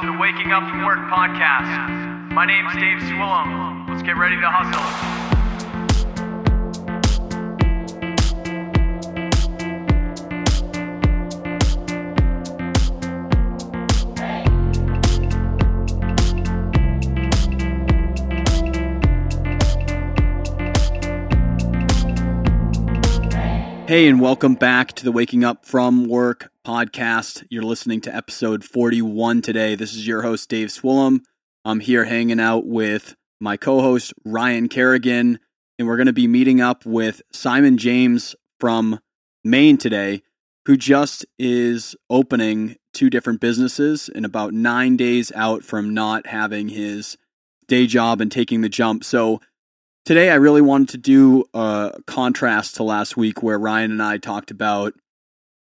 to the Waking Up from Work podcast. My name's Dave Swillum. Let's get ready to hustle. Hey, and welcome back to the Waking Up from Work podcast. You're listening to episode 41 today. This is your host, Dave Swillam. I'm here hanging out with my co host, Ryan Kerrigan, and we're going to be meeting up with Simon James from Maine today, who just is opening two different businesses and about nine days out from not having his day job and taking the jump. So, Today, I really wanted to do a contrast to last week where Ryan and I talked about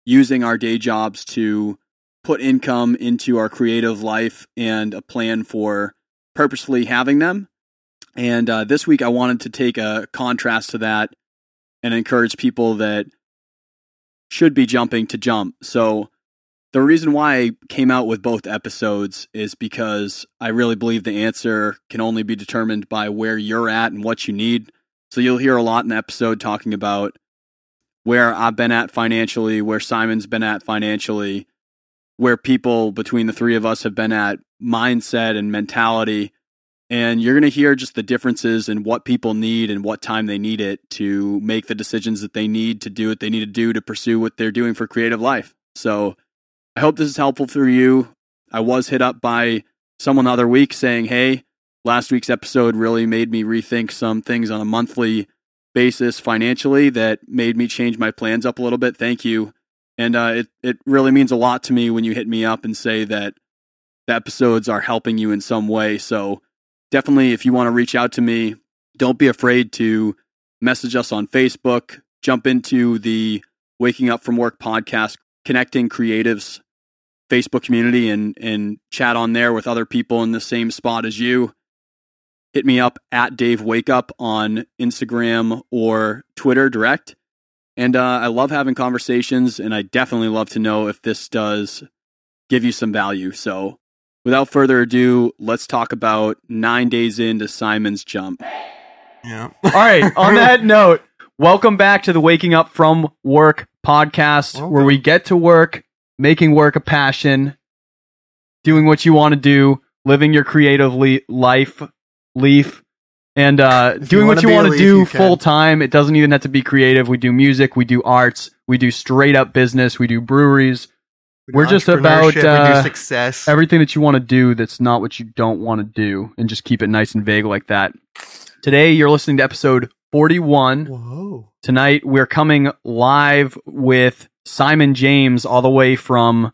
using our day jobs to put income into our creative life and a plan for purposefully having them. And uh, this week, I wanted to take a contrast to that and encourage people that should be jumping to jump. So, the reason why I came out with both episodes is because I really believe the answer can only be determined by where you're at and what you need. So you'll hear a lot in the episode talking about where I've been at financially, where Simon's been at financially, where people between the three of us have been at mindset and mentality. And you're going to hear just the differences in what people need and what time they need it to make the decisions that they need to do what they need to do to pursue what they're doing for creative life. So, I hope this is helpful for you. I was hit up by someone the other week saying, hey, last week's episode really made me rethink some things on a monthly basis financially that made me change my plans up a little bit. Thank you. And uh, it, it really means a lot to me when you hit me up and say that the episodes are helping you in some way. So definitely, if you want to reach out to me, don't be afraid to message us on Facebook, jump into the Waking Up from Work podcast, connecting creatives Facebook community and and chat on there with other people in the same spot as you. Hit me up at Dave Wake Up on Instagram or Twitter direct. And uh, I love having conversations, and I definitely love to know if this does give you some value. So, without further ado, let's talk about nine days into Simon's jump. Yeah. All right. On that note, welcome back to the Waking Up from Work podcast, Welcome. where we get to work, making work a passion, doing what you want to do, living your creative le- life, leaf, and uh, doing what you want to do full time. It doesn't even have to be creative. We do music, we do arts, we do straight up business, we do breweries, We We're just about, uh, success. everything that you want to do that's not what you don't want to do, and just keep it nice and vague like that. Today, you're listening to episode 41. Whoa. Tonight we're coming live with Simon James all the way from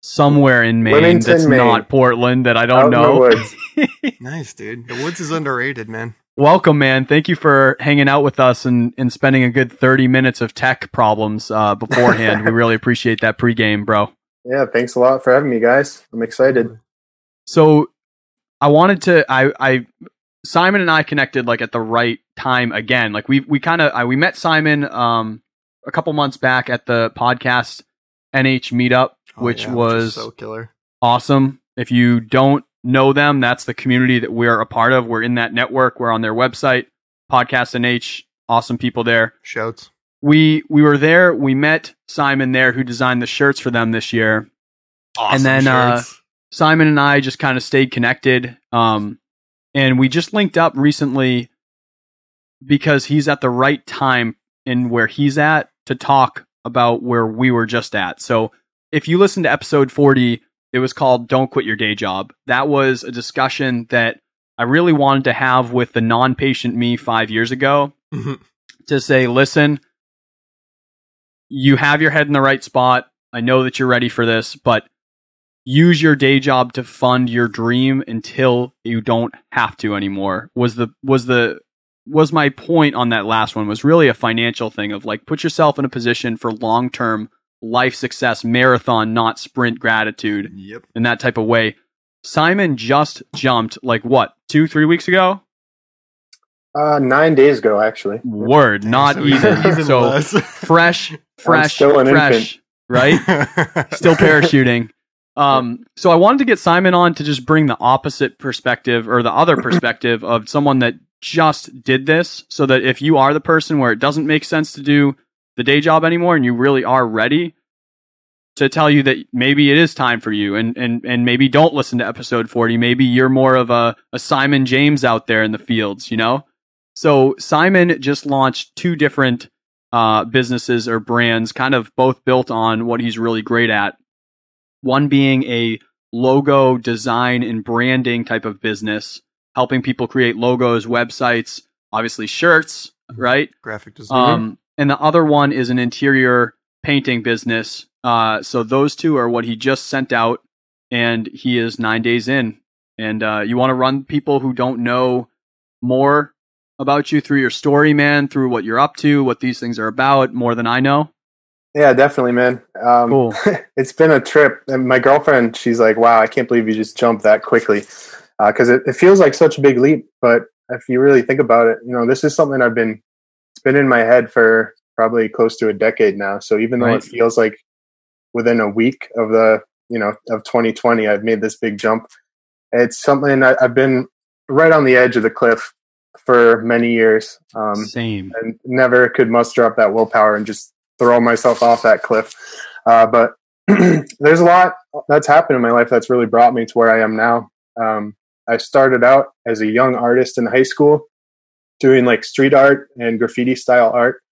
somewhere in Maine Wilmington, that's Maine. not Portland that I don't in know. Nice, dude. The woods is underrated, man. Welcome, man. Thank you for hanging out with us and, and spending a good 30 minutes of tech problems uh, beforehand. we really appreciate that pregame, bro. Yeah, thanks a lot for having me, guys. I'm excited. So I wanted to I I Simon and I connected like at the right time again. Like we we kind of we met Simon um a couple months back at the podcast NH meetup, Oh, which yeah, was so killer. awesome. If you don't know them, that's the community that we're a part of. We're in that network. We're on their website, Podcast NH. Awesome people there. Shouts. We we were there. We met Simon there, who designed the shirts for them this year. Awesome and then, uh. Simon and I just kind of stayed connected. Um, and we just linked up recently because he's at the right time in where he's at to talk about where we were just at. So if you listen to episode 40, it was called Don't Quit Your Day Job. That was a discussion that I really wanted to have with the non patient me five years ago Mhm. to say, listen, you have your head in the right spot. I know that you're ready for this, but use your day job to fund your dream until you don't have to anymore. Was the was the was my point on that last one was really a financial thing of like put yourself in a position for long-term life success marathon not sprint gratitude Yep. in that type of way. Simon just jumped like what, 2 3 weeks ago? Uh, nine days ago, actually. Word, not So even. even so less. fresh, fresh, still an fresh, right? Still parachuting. Um, so I wanted to get Simon on to just bring the opposite perspective or the other perspective of someone that just did this so that if you are the person where it doesn't make sense to do the day job anymore and you really are ready to tell you that maybe it is time for you and, and, and maybe don't listen to episode 40. Maybe you're more of a, a Simon James out there in the fields, you know? So Simon just launched two different uh, businesses or brands, kind of both built on what he's really great at. One being a logo design and branding type of business, helping people create logos, websites, obviously shirts, right? Graphic design. Um, and the other one is an interior painting business. Uh, so those two are what he just sent out, and he is nine days in. And uh, you want to run people who don't know more about you through your story, man, through what you're up to, what these things are about, more than I know. Yeah, definitely, man. Um, Cool. it's been a trip. And my girlfriend, she's like, wow, I can't believe you just jumped that quickly. Because it, it feels like such a big leap. But if you really think about it, you know, this is something I've been, it's been in my head for probably close to a decade now. So even though Right. it feels like within a week of the, you know, of 2020, I've made this big jump. It's something I, I've been right on the edge of the cliff for many years. Um, Same. and never could muster up that willpower and just throw myself off that cliff. Uh, but there's a lot that's happened in my life that's really brought me to where I am now. Um, I started out as a young artist in high school doing like street art and graffiti style art.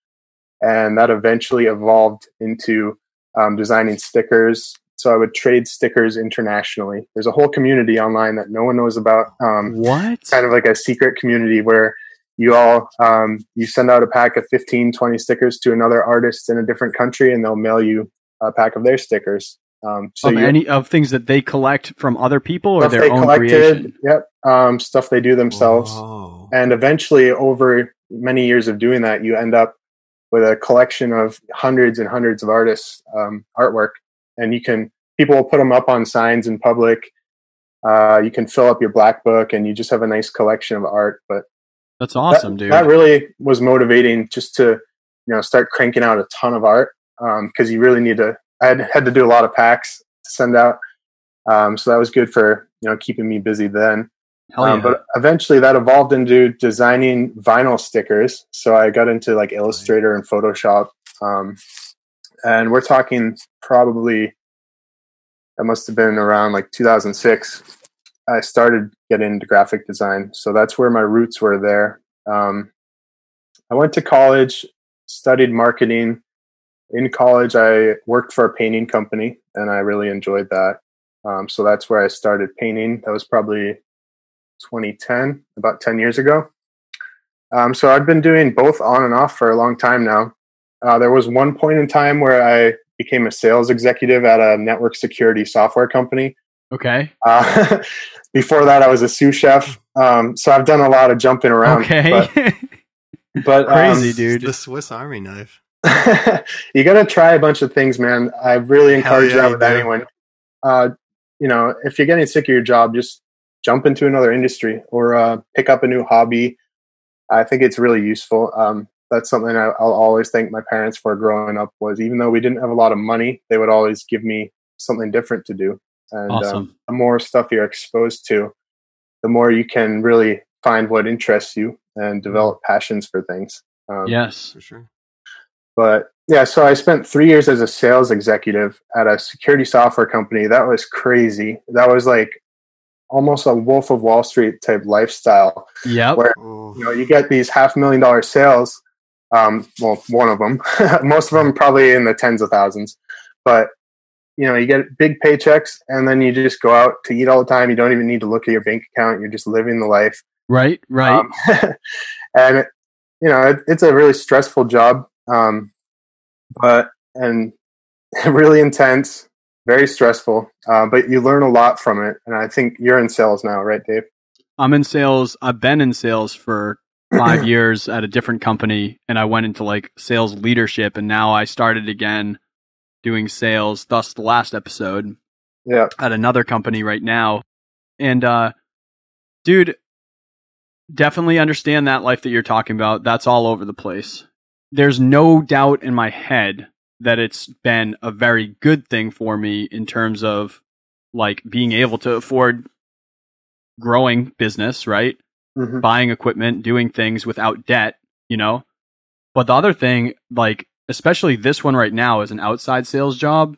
And that eventually evolved into um, designing stickers. So I would trade stickers internationally. There's a whole community online that no one knows about. Um, What? kind of like a secret community where you all um, you send out a pack of 15 20 stickers to another artist in a different country and they'll mail you a pack of their stickers um, so of any of things that they collect from other people or their they own collected creation. yep um, stuff they do themselves Whoa. and eventually over many years of doing that you end up with a collection of hundreds and hundreds of artists um, artwork and you can people will put them up on signs in public uh, you can fill up your black book and you just have a nice collection of art but That's awesome, that, dude. That really was motivating just to, you know, start cranking out a ton of art because you really need to. I had had to do a lot of packs to send out, um, so that was good for you know keeping me busy then. Hell Um, but eventually, that evolved into designing vinyl stickers. So I got into like Illustrator and Photoshop, um, and we're talking probably that must have been around like 2006 I started getting into graphic design. So that's where my roots were there. Um, I went to college, studied marketing. In college, I worked for a painting company and I really enjoyed that. Um, so that's where I started painting. That was probably 2010, about 10 years ago. Um, so I've been doing both on and off for a long time now. Uh, there was one point in time where I became a sales executive at a network security software company. okay. Uh, before that, I was a sous chef. Um, so I've done a lot of jumping around. Okay. But, but Crazy, um, dude. The Swiss Army knife. you got to try a bunch of things, man. I really encourage yeah, that you with do. anyone. Uh, you know, if you're getting sick of your job, just jump into another industry or uh, pick up a new hobby. I think it's really useful. Um, that's something I, I'll always thank my parents for growing up. Was even though we didn't have a lot of money, they would always give me something different to do. And um, the more stuff you're exposed to, the more you can really find what interests you and develop passions for things. Um, yes. For sure. But yeah, so I spent three years as a sales executive at a security software company. That was crazy. That was like almost a Wolf of Wall Street type lifestyle. Yeah, Where you know you get these half million dollar sales. Um, well, one of them. Most of them probably in the tens of thousands, but you know you get big paychecks, and then you just go out to eat all the time. You don't even need to look at your bank account. You're just living the life. Right. Right. Um, and it, you know, it, it's a really stressful job, um, but and really intense, very stressful. Uh, but you learn a lot from it, and I think you're in sales now, right, Dave? I'm in sales. I've been in sales for five years at a different company, and I went into like sales leadership, and now I started again doing sales. Thus, the last episode Yeah, at another company right now, and uh, dude, definitely understand that life that you're talking about. That's all over the place. There's no doubt in my head that it's been a very good thing for me in terms of like being able to afford growing business, right? Mhm. Buying equipment, doing things without debt, you know? But the other thing, like, especially this one right now is an outside sales job.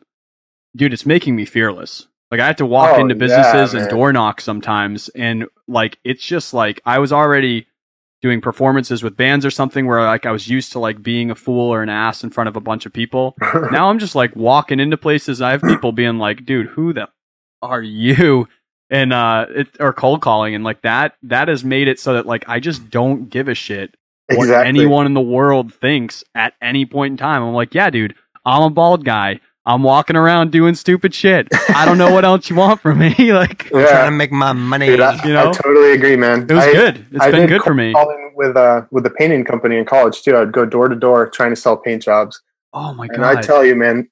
Dude, it's making me fearless. Like, I have to walk Oh, into yeah, businesses and man. door knock sometimes. And, like, it's just like I was already doing performances with bands or something where, like, I was used to, like, being a fool or an ass in front of a bunch of people now I'm just like walking into places. I have people being like, "Dude, who the are you?" And uh, it, or cold calling and like that. That has made it so that like I just don't give a shit what exactly. anyone in the world thinks at any point in time. I'm like, yeah, dude, I'm a bald guy. I'm walking around doing stupid shit. I don't know what else you want from me. like, I'm trying to make my money. dude, I, you know? I totally agree, man. it was I, good. It's I been good for me. I was calling with uh with the painting company in college too. I'd go door to door trying to sell paint jobs, Oh my god! and I tell you, man,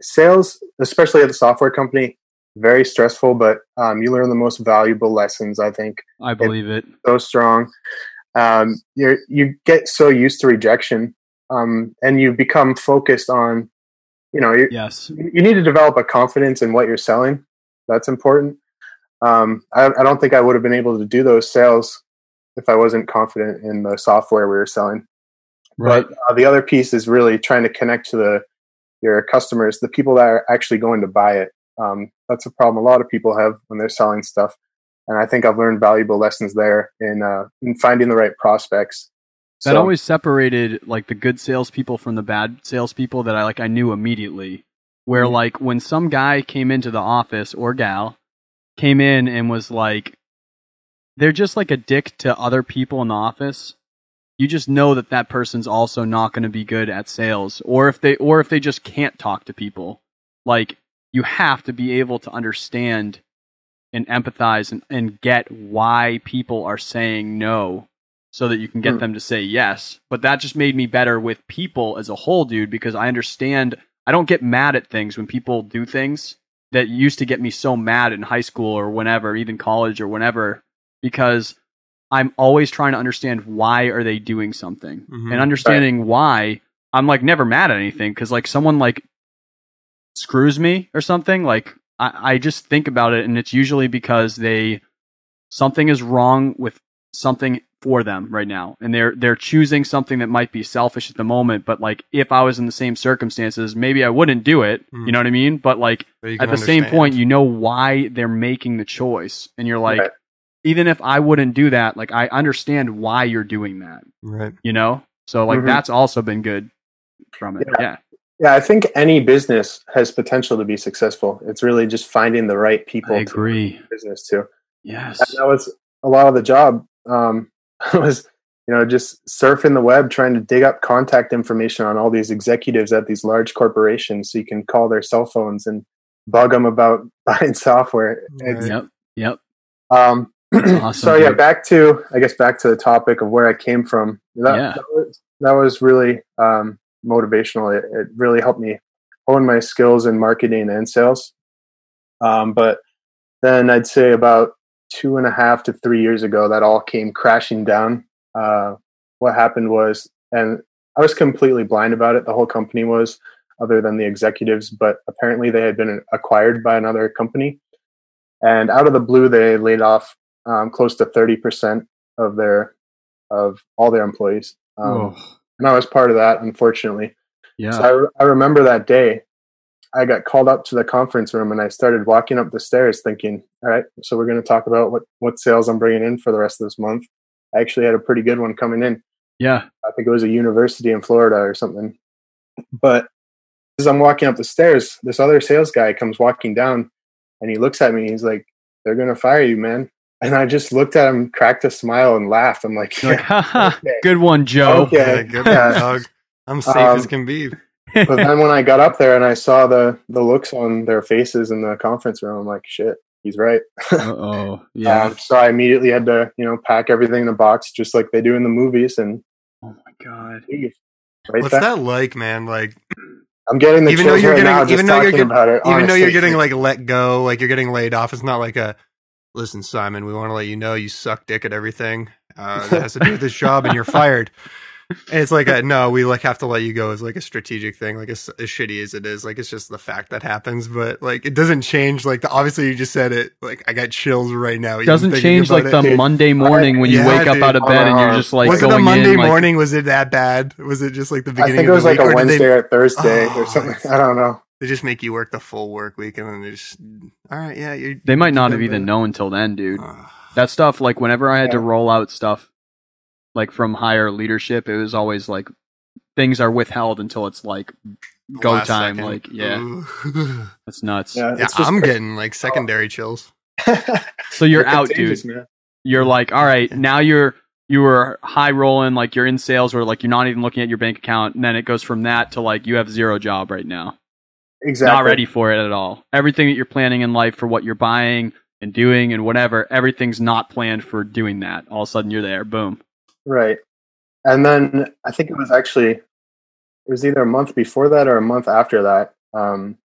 sales, especially at the software company, very stressful. But um, you learn the most valuable lessons. I think I believe it. so strong. Um, you you get so used to rejection, um, and you become focused on, you know, you, Yes. you need to develop a confidence in what you're selling. That's important. Um, I, I don't think I would have been able to do those sales if I wasn't confident in the software we were selling. Right. But uh, the other piece is really trying to connect to the your customers, the people that are actually going to buy it. Um, that's a problem a lot of people have when they're selling stuff, and I think I've learned valuable lessons there in uh, in finding the right prospects. That So- always separated like the good salespeople from the bad salespeople that I like I knew immediately. Where Mhm. like when some guy came into the office or gal came in and was like, they're just like a dick to other people in the office. You just know that that person's also not going to be good at sales, or if they or if they just can't talk to people. Like you have to be able to understand and empathize and, and get why people are saying no so that you can get Hmm. them to say yes. But that just made me better with people as a whole, dude, because I understand I don't get mad at things when people do things that used to get me so mad in high school or whenever, even college or whenever, because I'm always trying to understand why are they doing something. Mhm. And understanding why I'm like never mad at anything because like someone like screws me or something, like I, I just think about it and it's usually because they something is wrong with something for them right now and they're they're choosing something that might be selfish at the moment but like if i was in the same circumstances maybe i wouldn't do it Mm. you know what i mean but like But at the can same point you know why they're making the choice and you're like Right. even if i wouldn't do that like i understand why you're doing that right? you know so like Mhm. that's also been good from it Yeah. yeah Yeah, I think any business has potential to be successful. It's really just finding the right people i to agree business too. yes And that was a lot of the job. Um, was you know just surfing the web, trying to dig up contact information on all these executives at these large corporations, so you can call their cell phones and bug them about buying software. It's, yep yep um, awesome, so yeah, dude. back to I guess back to the topic of where I came from. That, Yeah. that, was, that was really um, motivational. It, it really helped me hone my skills in marketing and sales. Um, but then I'd say about two and a half to three years ago, that all came crashing down. Uh, what happened was, and I was completely blind about it. The whole company was, other than the executives, but apparently they had been acquired by another company. And out of the blue, they laid off um, close to thirty percent of their of all their employees. Um, oh, and I was part of that, unfortunately. yeah So I, re- I remember that day. I got called up to the conference room and I started walking up the stairs thinking, all right, so we're going to talk about what, what sales I'm bringing in for the rest of this month. I actually had a pretty good one coming in. yeah I think it was a university in Florida or something. But as I'm walking up the stairs, this other sales guy comes walking down and he looks at me. He's like, they're going to fire you, man. And I just looked at him, cracked a smile, and laughed. I'm like, yeah. Okay. good one joe Okay. Yeah, good Yeah. one, dog. I'm safe Um, as can be. But then when I got up there and I saw the the looks on their faces in the conference room, I'm like, shit, he's right. oh yeah Um, so I immediately had to, you know, pack everything in a box just like they do in the movies and oh my god. Right What's there. that like, man? Like, I'm getting the even though you're right getting, now even though you're talking getting, about it. even though you're getting like let go, like you're getting laid off, it's not like a listen, Simon. We want to let you know you suck dick at everything uh, that has to do with this job, and you're fired. And it's like a no, we like have to let you go as like a strategic thing, like as, as shitty as it is. Like it's just the fact that happens, but like it doesn't change. Like the, obviously you just said it. Like I got chills right now. even Doesn't change like it. the dude. Monday morning when you Yeah, wake up out of bed and you're uh, just like was it going a Monday in, like- morning? was it that bad? Was it just like the beginning? I think it was like week, a or Wednesday They, or Thursday Oh, or something. I don't know. they just make you work the full work week, and then they just all right, yeah. You're, they might not have even known until then, dude. Ugh. That stuff, like whenever I had to roll out stuff, like from higher leadership, it was always like things are withheld until it's like go Last time. second. Like, yeah, Ugh. that's nuts. Yeah, yeah, I'm crazy. getting like secondary chills. So you're out, dude. man. You're like, all right, now you're you were high rolling, like you're in sales, or like you're not even looking at your bank account, and then it goes from that to like you have zero job right now. Exactly. not ready for it at all. Everything that you're planning in life for what you're buying and doing and whatever, everything's not planned for doing that. All of a sudden you're there. Boom. Right. And then I think it was actually it was either a month before that or a month after that. Um,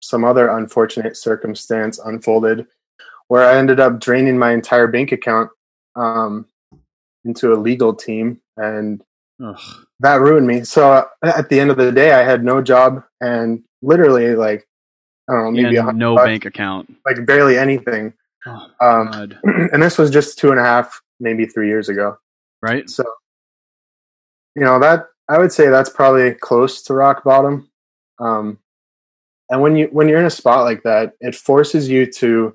some other unfortunate circumstance unfolded where I ended up draining my entire bank account um, into a legal team, and Ugh. that ruined me. So uh, at the end of the day, I had no job and literally like I don't know, maybe no bucks, bank account. like barely anything. Oh, Um, and this was just two and a half, maybe three years ago. Right? So, you know, that I would say that's probably close to rock bottom. Um, and when you when you're in a spot like that, it forces you to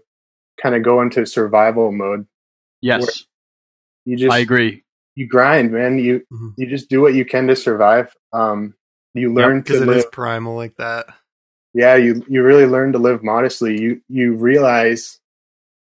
kind of go into survival mode. Yes. You just I agree. you grind, man. You Mhm. you just do what you can to survive. Um, you learn because to it live. is primal like that. yeah, you you really learn to live modestly. You you realize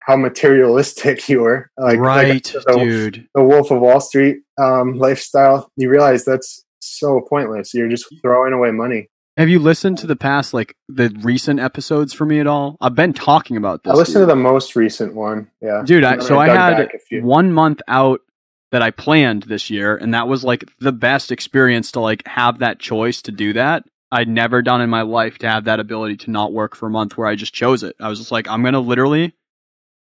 how materialistic you are. Like like right, the, dude. the Wolf of Wall Street um, lifestyle. You realize that's so pointless. You're just throwing away money. Have you listened to the past, like the recent episodes for me at all? I've been talking about this. I listened dude. to the most recent one. Yeah, dude I, so i dug had few. one month out that i planned this year and that was like the best experience to like have that choice to do that i'd never done in my life to have that ability to not work for a month where i just chose it i was just like i'm gonna literally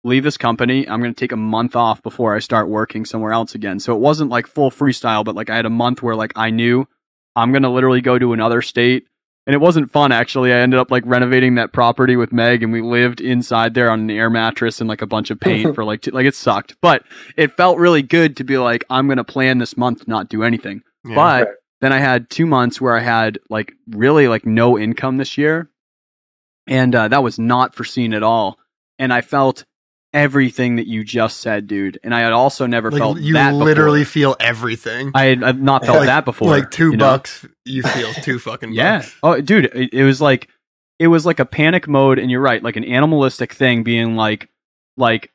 leave this company i'm gonna take a month off before i start working somewhere else again so it wasn't like full freestyle but like i had a month where like i knew i'm gonna literally go to another state and it wasn't fun actually. I ended up like renovating that property with Meg, and we lived inside there on an air mattress and like a bunch of paint for like two, like it sucked, but it felt really good to be like I'm gonna plan this month to not do anything. Yeah. But Right. then I had two months where I had like really like no income this year, and uh, that was not foreseen at all. And I felt everything that you just said, dude. And I had also never like felt you that literally before. feel everything. I had I've not felt Like- that before. like two you know? bucks, you feel two fucking Yeah. bucks. Oh, dude, it, it was like it was like a panic mode, and you're right, like an animalistic thing, being like, like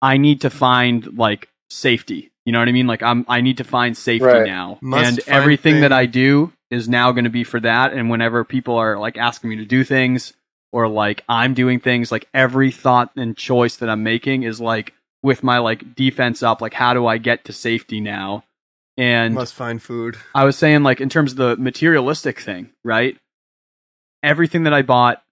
I need to find like safety. You know what I mean? Like I'm, I need to find safety Right. now, Must and everything thing. that I do is now going to be for that. And whenever people are like asking me to do things, or like I'm doing things, like every thought and choice that I'm making is like with my like defense up, like how do I get to safety now? And Must find food. I was saying like in terms of the materialistic thing, right? Everything that I bought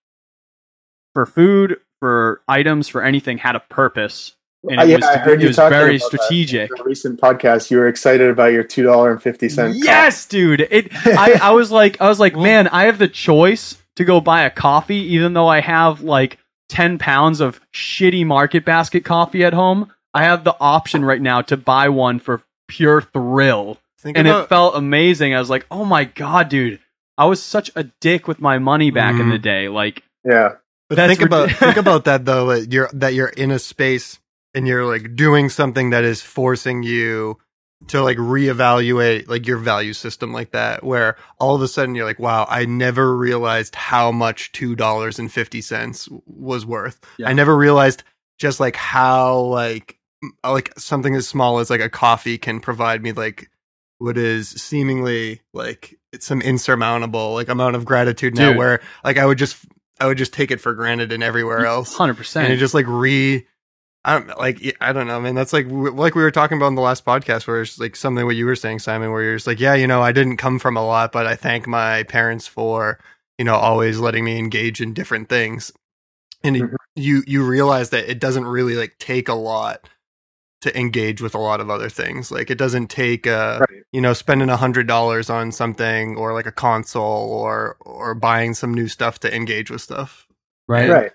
for food, for items, for anything had a purpose. And Uh, it yeah, was, I heard it you was talking very about strategic. In a recent podcast, you were excited about your two dollar and fifty cent. Yes, dude. It I, I was like I was like, man, I have the choice to go buy a coffee even though I have like ten pounds of shitty market basket coffee at home. I have the option right now to buy one for pure thrill. Think and about it felt amazing. I was like, "Oh my god, dude! I was such a dick with my money back in Mhm. the day." Like, Yeah, But That's think about think about that though. That you're that you're in a space and you're like doing something that is forcing you to like reevaluate like your value system like that. Where all of a sudden you're like, wow, I never realized how much two dollars and fifty cents was worth. Yeah. I never realized just like how like like something as small as like a coffee can provide me like what is seemingly like it's some insurmountable like amount of gratitude now where like I would just I would just take it for granted and everywhere else. 100% And it just like re I don't like I don't know, man. That's like like we were talking about in the last podcast, where it's like something what you were saying, Simon, where you're just like, yeah, you know, I didn't come from a lot, but I thank my parents for you know always letting me engage in different things. And you- Mhm. you you realize that it doesn't really like take a lot to engage with a lot of other things. Like it doesn't take uh Right. you know spending a hundred dollars on something or like a console or or buying some new stuff to engage with stuff. right? Right.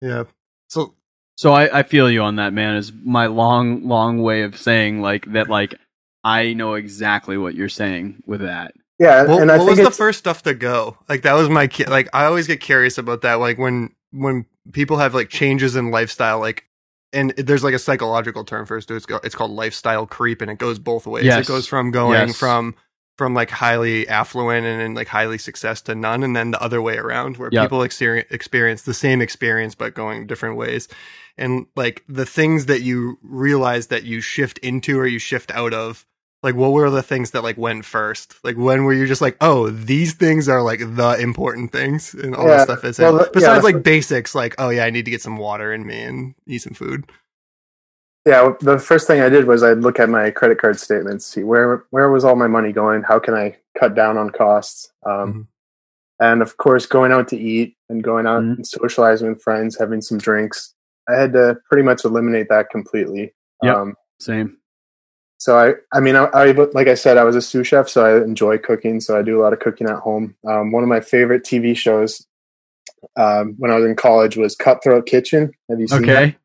Yeah. So So I, I feel you on that, man. Is my long, long way of saying like that. Like I know exactly what you're saying with that. Yeah, what, and I what think was the first stuff to go? Like that was my ki- like I always get curious about that. Like when when people have like changes in lifestyle, like and there's like a psychological term for it. It's, it's called lifestyle creep, and it goes both ways. Yes. It goes from going Yes. from from like highly affluent and, and like highly success to none, and then the other way around, where Yep. people experience experience the same experience but going different ways. And like the things that you realize that you shift into or you shift out of like what were the things that like went first like when were you just like oh these things are like the important things and all Yeah, this stuff is well, the- yeah, besides the like fir- basics like oh yeah i need to get some water in me and eat some food Yeah, the first thing I did was I'd look at my credit card statements, see where where was all my money going, how can I cut down on costs, um, Mhm. and of course going out to eat and going out Mhm. and socializing with friends, having some drinks. I had to pretty much eliminate that completely. Yep. Um, Same. so I, I mean, I, I, like I said, I was a sous chef, so I enjoy cooking. So I do a lot of cooking at home. Um, one of my favorite TV shows um, when I was in college was Cutthroat Kitchen. Have you seen that?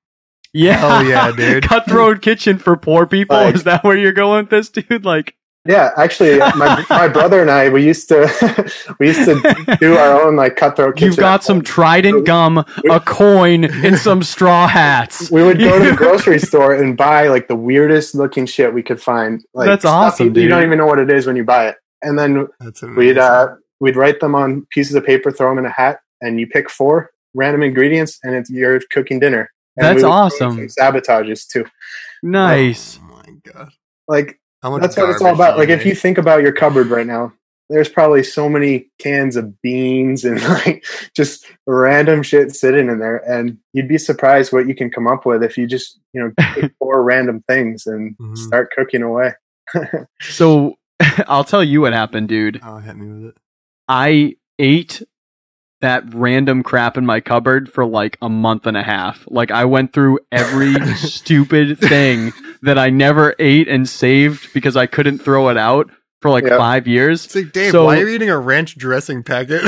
Okay. Yeah. Hell yeah, dude. Cutthroat kitchen for poor people. Like- Is that where you're going with this, dude? Like, Yeah, actually, my my brother and I we used to we used to do our own like Cutthroat Kitchen. you've got some. Trident gum, a coin, and some straw hats. We would go to the grocery store and buy like the weirdest looking shit we could find. Like That's awesome, You, you don't even know what it is when you buy it, and then we'd uh we'd write them on pieces of paper, throw them in a hat, and you pick four random ingredients, and it's you're cooking dinner. And That's we would throw in awesome. Sabotages too. Nice. oh my god Like How much that's what it's all about. do Like if you think about your cupboard right now, there's probably so many cans of beans and like just random shit sitting in there, and you'd be surprised what you can come up with if you just you know take four random things and Mhm. start cooking away. So I'll tell you what happened, dude. oh hit me with it I ate that random crap in my cupboard for like a month and a half. Like I went through every stupid thing that I never ate and saved because I couldn't throw it out for like Yeah. five years. it's like dave So- why are you eating a ranch dressing packet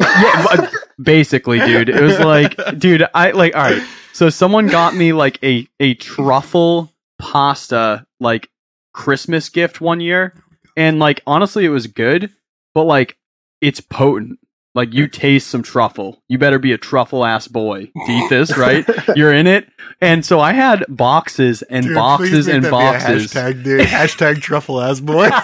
yeah, basically, dude. It was like, dude, I like, all right. So someone got me like a a truffle pasta like Christmas gift one year, and like honestly, it was good, but like it's potent. Like you taste some truffle. You better be a truffle ass boy to eat this, right? You're in it, and so I had boxes and Dude, boxes please make and that be a boxes. hashtag dude hashtag truffle ass boy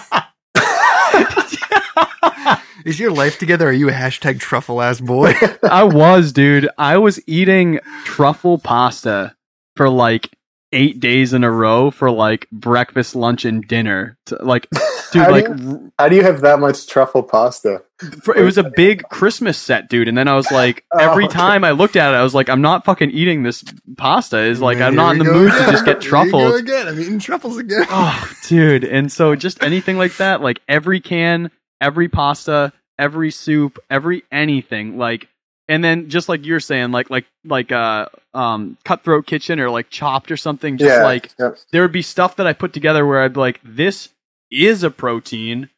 is your life together are you a hashtag truffle ass boy I was, dude. I was eating truffle pasta for like eight days in a row for like breakfast, lunch, and dinner. To, like, dude, How do like you- How do you have that much truffle pasta? It was a big Christmas set, dude. And then I was like, every Oh, okay. time I looked at it, I was like, I'm not fucking eating this pasta. Is like, I'm here not in the mood to just get Here you go truffles. again i'm eating truffles again Oh, dude. And so just anything like that, like every can, every pasta, every soup, every anything, like and then just like you're saying, like like like uh um cutthroat kitchen or like chopped or something, just yeah, like yeah. there would be stuff that I put together where I'd be like, this is a protein,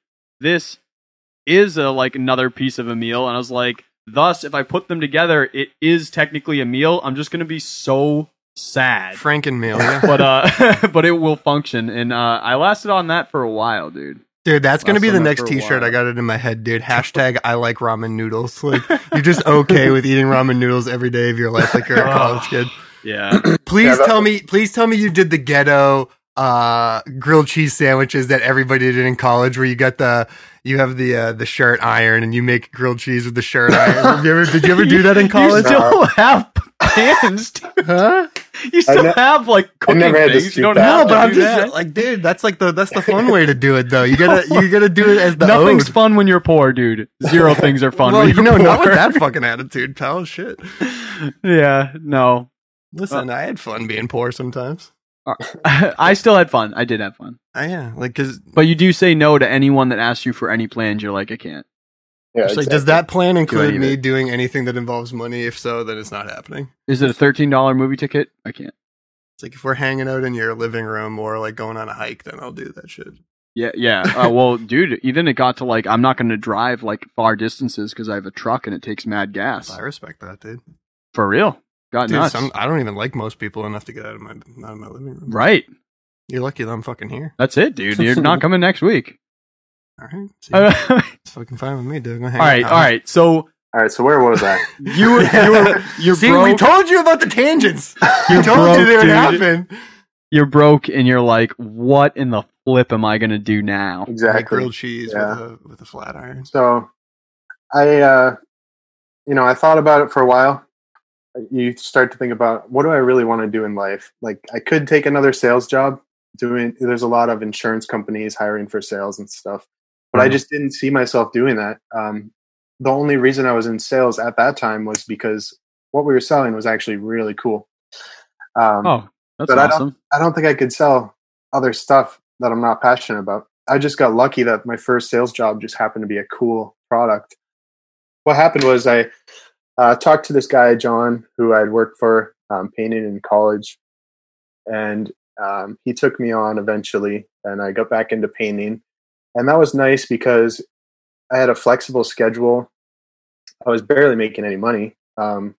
this is a like another piece of a meal, and I was like, thus if I put them together, it is technically a meal. I'm just gonna be so sad frankenmeal yeah but uh but it will function and uh i lasted on that for a while dude Dude, that's gonna Last be the next for a T-shirt. I got it in my head, dude. Hashtag I like ramen noodles. Like you're just okay with eating ramen noodles every day of your life, like you're a college kid. yeah Please Yeah, tell me, please tell me you did the ghetto uh grilled cheese sandwiches that everybody did in college, where you got the you have the uh, the shirt iron and you make grilled cheese with the shirt iron. Have you ever, did you ever do that in college? you college? still have pans dude. huh? you still ne- have like cooking never had to things you don't have No, to but I'm just that. like, dude, that's like the that's the fun way to do it, though. You gotta you gotta do it as the nothing's ode. fun when you're poor dude zero things are fun Well, when you you're know, poor. not with that fucking attitude, pal. Shit. yeah no Listen, I had fun being poor sometimes. i still had fun i did have fun I, yeah, like because but you do say no to anyone that asks you for any plans you're like i can't Yeah, like, does that plan include any of me it. doing anything that involves money? If so, then it's not happening. is it a $13 movie ticket i can't It's like if we're hanging out in your living room or like going on a hike, then I'll do that shit. Yeah, yeah. Uh, well, dude, even it got to like I'm not going to drive like far distances because I have a truck and it takes mad gas. I respect that, dude. For real, got Dude, nuts. some, I don't even like most people enough to get out of my out of my living room. right, You're lucky that I'm fucking here. that's it, dude. You're not coming next week. All right. See, all it's fucking fine with me, dude. Go hang right, out. all right. So All right, so where was I? you were you were you're See, broke. we told you about the tangents. We You're told you broke, they would happen. you're broke, and you're like, what in the flip am I going to do now? Like Exactly. grilled cheese Yeah. with a with a flat iron. So, I, uh, you know, I thought about it for a while. You start to think about what do I really want to do in life? Like, I could take another sales job. Doing there's a lot of insurance companies hiring for sales and stuff, but I Mhm. just didn't see myself doing that. Um, the only reason I was in sales at that time was because what we were selling was actually really cool. Um, Oh, that's But I don't- awesome. I don't think I could sell other stuff that I'm not passionate about. I just got lucky that my first sales job just happened to be a cool product. What happened was I uh, talked to this guy, John, who I'd worked for um, painting in college, and um, he took me on eventually, and I got back into painting, and that was nice because I had a flexible schedule. I was barely making any money, um,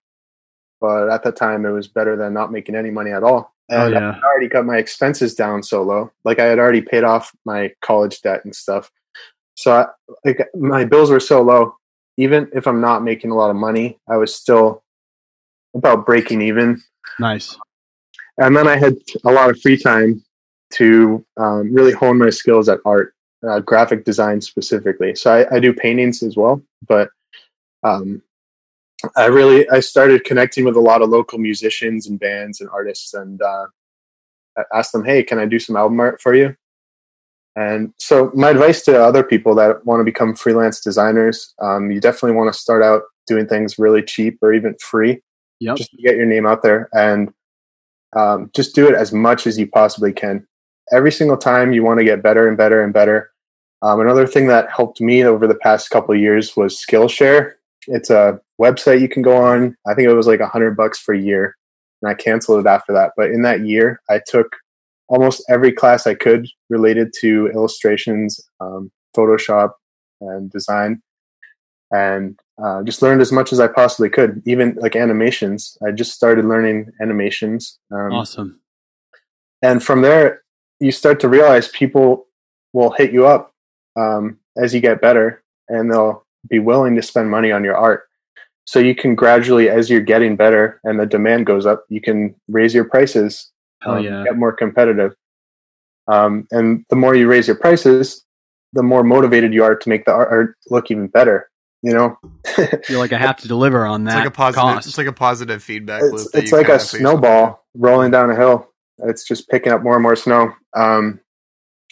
but at the time, it was better than not making any money at all. Oh yeah. I already got my expenses down so low. Like I had already paid off my college debt and stuff. So I, like my bills were so low. Even if I'm not making a lot of money, I was still about breaking even. Nice. And then I had a lot of free time to um, really hone my skills at art, uh, graphic design specifically. So I, I do paintings as well, but um, I really I started connecting with a lot of local musicians and bands and artists, and uh, asked them, "Hey, can I do some album art for you?" And so my advice to other people that want to become freelance designers, um, you definitely want to start out doing things really cheap or even free Yep. just to get your name out there and um, just do it as much as you possibly can. Every single time you want to get better and better and better. Um, another thing that helped me over the past couple of years was Skillshare. It's a website you can go on. I think it was like a hundred bucks for a year, and I canceled it after that. But in that year, I took almost every class I could related to illustrations, um, Photoshop, and design, and uh, just learned as much as I possibly could. Even like animations, I just started learning animations. Um, Awesome. and from there you start to realize people will hit you up um, as you get better and they'll be willing to spend money on your art so you can gradually as you're getting better and the demand goes up you can raise your prices Hell um, yeah. get more competitive um, and the more you raise your prices the more motivated you are to make the art, art look even better you know You're like I have to deliver on It's that like a positive. cost. It's like a positive feedback loop. it's, it's like a have to snowball rolling down a hill. It's just picking up more and more snow. Um,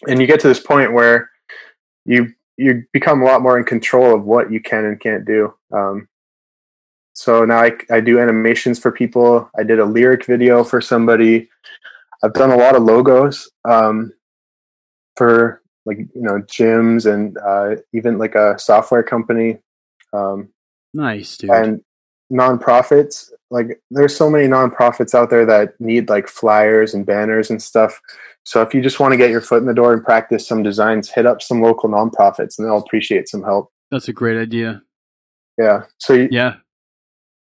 and you get to this point where you you become a lot more in control of what you can and can't do. Um, so now I, I do animations for people. I did a lyric video for somebody. I've done a lot of logos um, for like you know gyms and uh, even like a software company. Um, nice, dude. and nonprofits like there's so many nonprofits out there that need like flyers and banners and stuff so if you just want to get your foot in the door and practice some designs hit up some local nonprofits and they'll appreciate some help That's a great idea. yeah so you Yeah.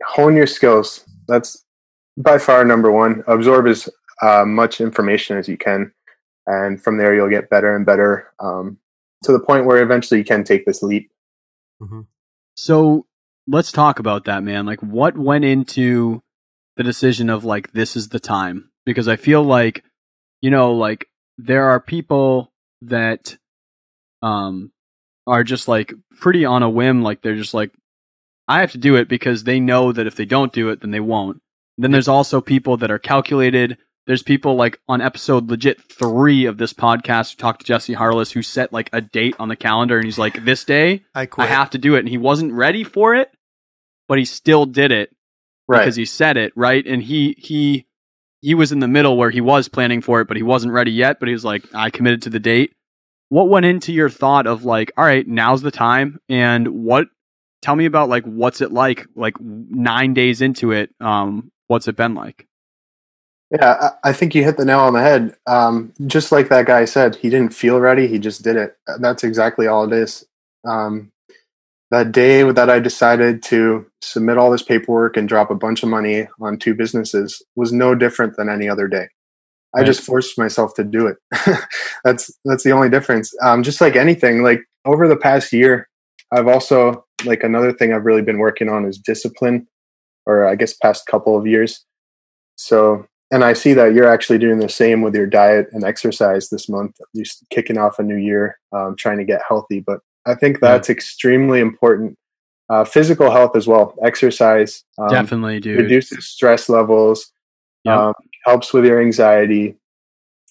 Hone your skills that's by far number one absorb as uh, much information as you can and from there you'll get better and better um, to the point where eventually you can take this leap So let's talk about that, man. Like, what went into the decision of like this is the time? Because I feel like, you know, like there are people that um are just like pretty on a whim. Like they're just like, I have to do it because they know that if they don't do it, then they won't. Then there's also people that are calculated. There's people like on episode legit three of this podcast who talked to Jesse Harless who set like a date on the calendar and he's like, this day I quit. I have to do it. And he wasn't ready for it, but he still did it right because he said it, right? And he he he was in the middle where he was planning for it, but he wasn't ready yet. But he was like, I committed to the date. What went into your thought of like, all right, now's the time? And what tell me about like what's it like, like nine days into it, um, what's it been like? Yeah, I think you hit the nail on the head. Um, just like that guy said, he didn't feel ready. He just did it. That's exactly all it is. Um, that day that I decided to submit all this paperwork and drop a bunch of money on two businesses was no different than any other day. I just forced myself to do it. that's that's the only difference. Um, just like anything, like over the past year, I've also like another thing I've really been working on is discipline, or I guess past couple of years. So, and I see that you're actually doing the same with your diet and exercise this month. You're kicking off a new year, um, trying to get healthy. But I think Yeah. that's extremely important. Uh, physical health as well, exercise, um, Definitely, dude. reduces stress levels, Yep. um, helps with your anxiety.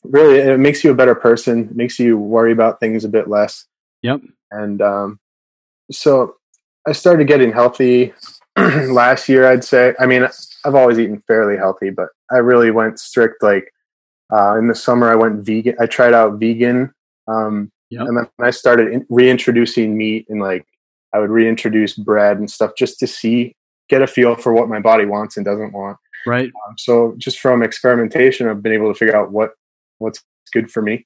Really, it makes you a better person. Makes you worry about things a bit less. Yep. And um, so I started getting healthy last year. I'd say. I mean, I've always eaten fairly healthy, but I really went strict. Like uh, in the summer, I went vegan. I tried out vegan, um, Yep. and then I started in- reintroducing meat and like I would reintroduce bread and stuff just to see, get a feel for what my body wants and doesn't want. Right. Um, so just from experimentation, I've been able to figure out what what's good for me.